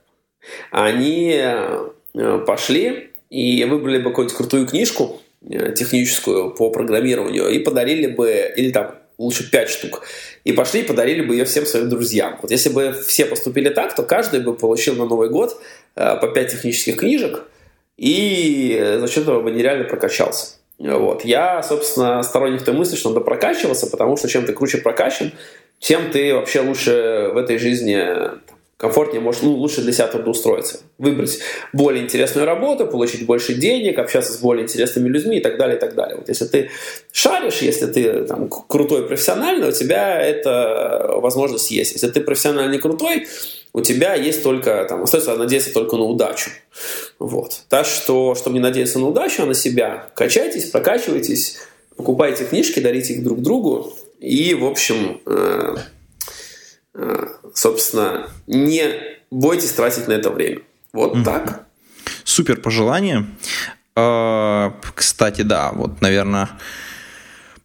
они э, пошли и выбрали бы какую-нибудь крутую книжку, Э, техническую по программированию и подарили бы, или там лучше 5 штук, и пошли и подарили бы ее всем своим друзьям. Вот если бы все поступили так, то каждый бы получил на Новый год э, по 5 технических книжек, и за счет этого бы нереально прокачался. Вот. Я, собственно, сторонник той мысли, что надо прокачиваться, потому что чем ты круче прокачан, тем ты вообще лучше в этой жизни комфортнее, может, ну, лучше для себя трудоустроиться. Выбрать более интересную работу, получить больше денег, общаться с более интересными людьми и так далее, и так далее. Вот если ты шаришь, если ты там, крутой профессиональный, у тебя эта возможность есть. Если ты профессиональный крутой, у тебя есть только, там, остается надеяться только на удачу. Вот. Так что, чтобы не надеяться на удачу, а на себя, качайтесь, прокачивайтесь, покупайте книжки, дарите их друг другу, и, в общем, э, э, собственно, не бойтесь тратить на это время. Вот mm-hmm. так. Супер пожелание. А, кстати, да, вот, наверное,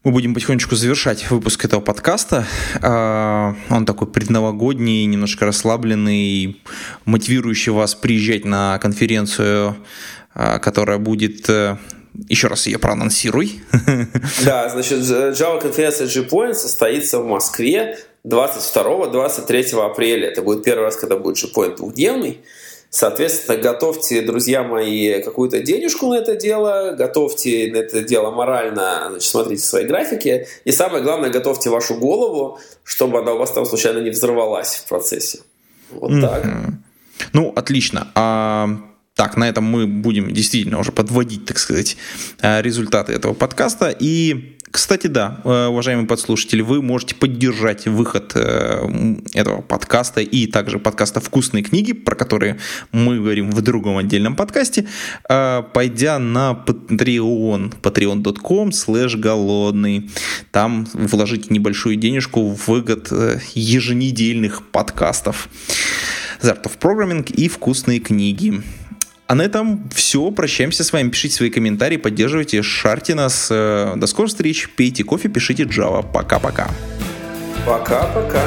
мы будем потихонечку завершать выпуск этого подкаста. А, он такой предновогодний, немножко расслабленный, мотивирующий вас приезжать на конференцию, а, которая будет э, еще раз ее проанонсируй. Да, значит, Java конференция G-Point состоится в Москве 22-23 апреля. Это будет первый раз, когда будет G-Point двухдневный. Соответственно, готовьте, друзья мои, какую-то денежку на это дело, готовьте на это дело морально, значит, смотрите свои графики. И самое главное, готовьте вашу голову, чтобы она у вас там случайно не взорвалась в процессе. Вот mm-hmm. так. Ну, отлично. А так, на этом мы будем действительно уже подводить, так сказать, э, результаты этого подкаста. И, кстати, да, э, уважаемые подслушатели, вы можете поддержать выход э, этого подкаста и также подкаста «Вкусные книги», про которые мы говорим в другом отдельном подкасте, пойдя на Patreon, patreon.com slash голодный. Там вложите небольшую денежку в выгод еженедельных подкастов. Of Programming и «Вкусные книги». А на этом все. Прощаемся с вами. Пишите свои комментарии, поддерживайте, шарьте нас. Э, до скорых встреч. Пейте кофе, пишите Java. Пока-пока. Пока-пока.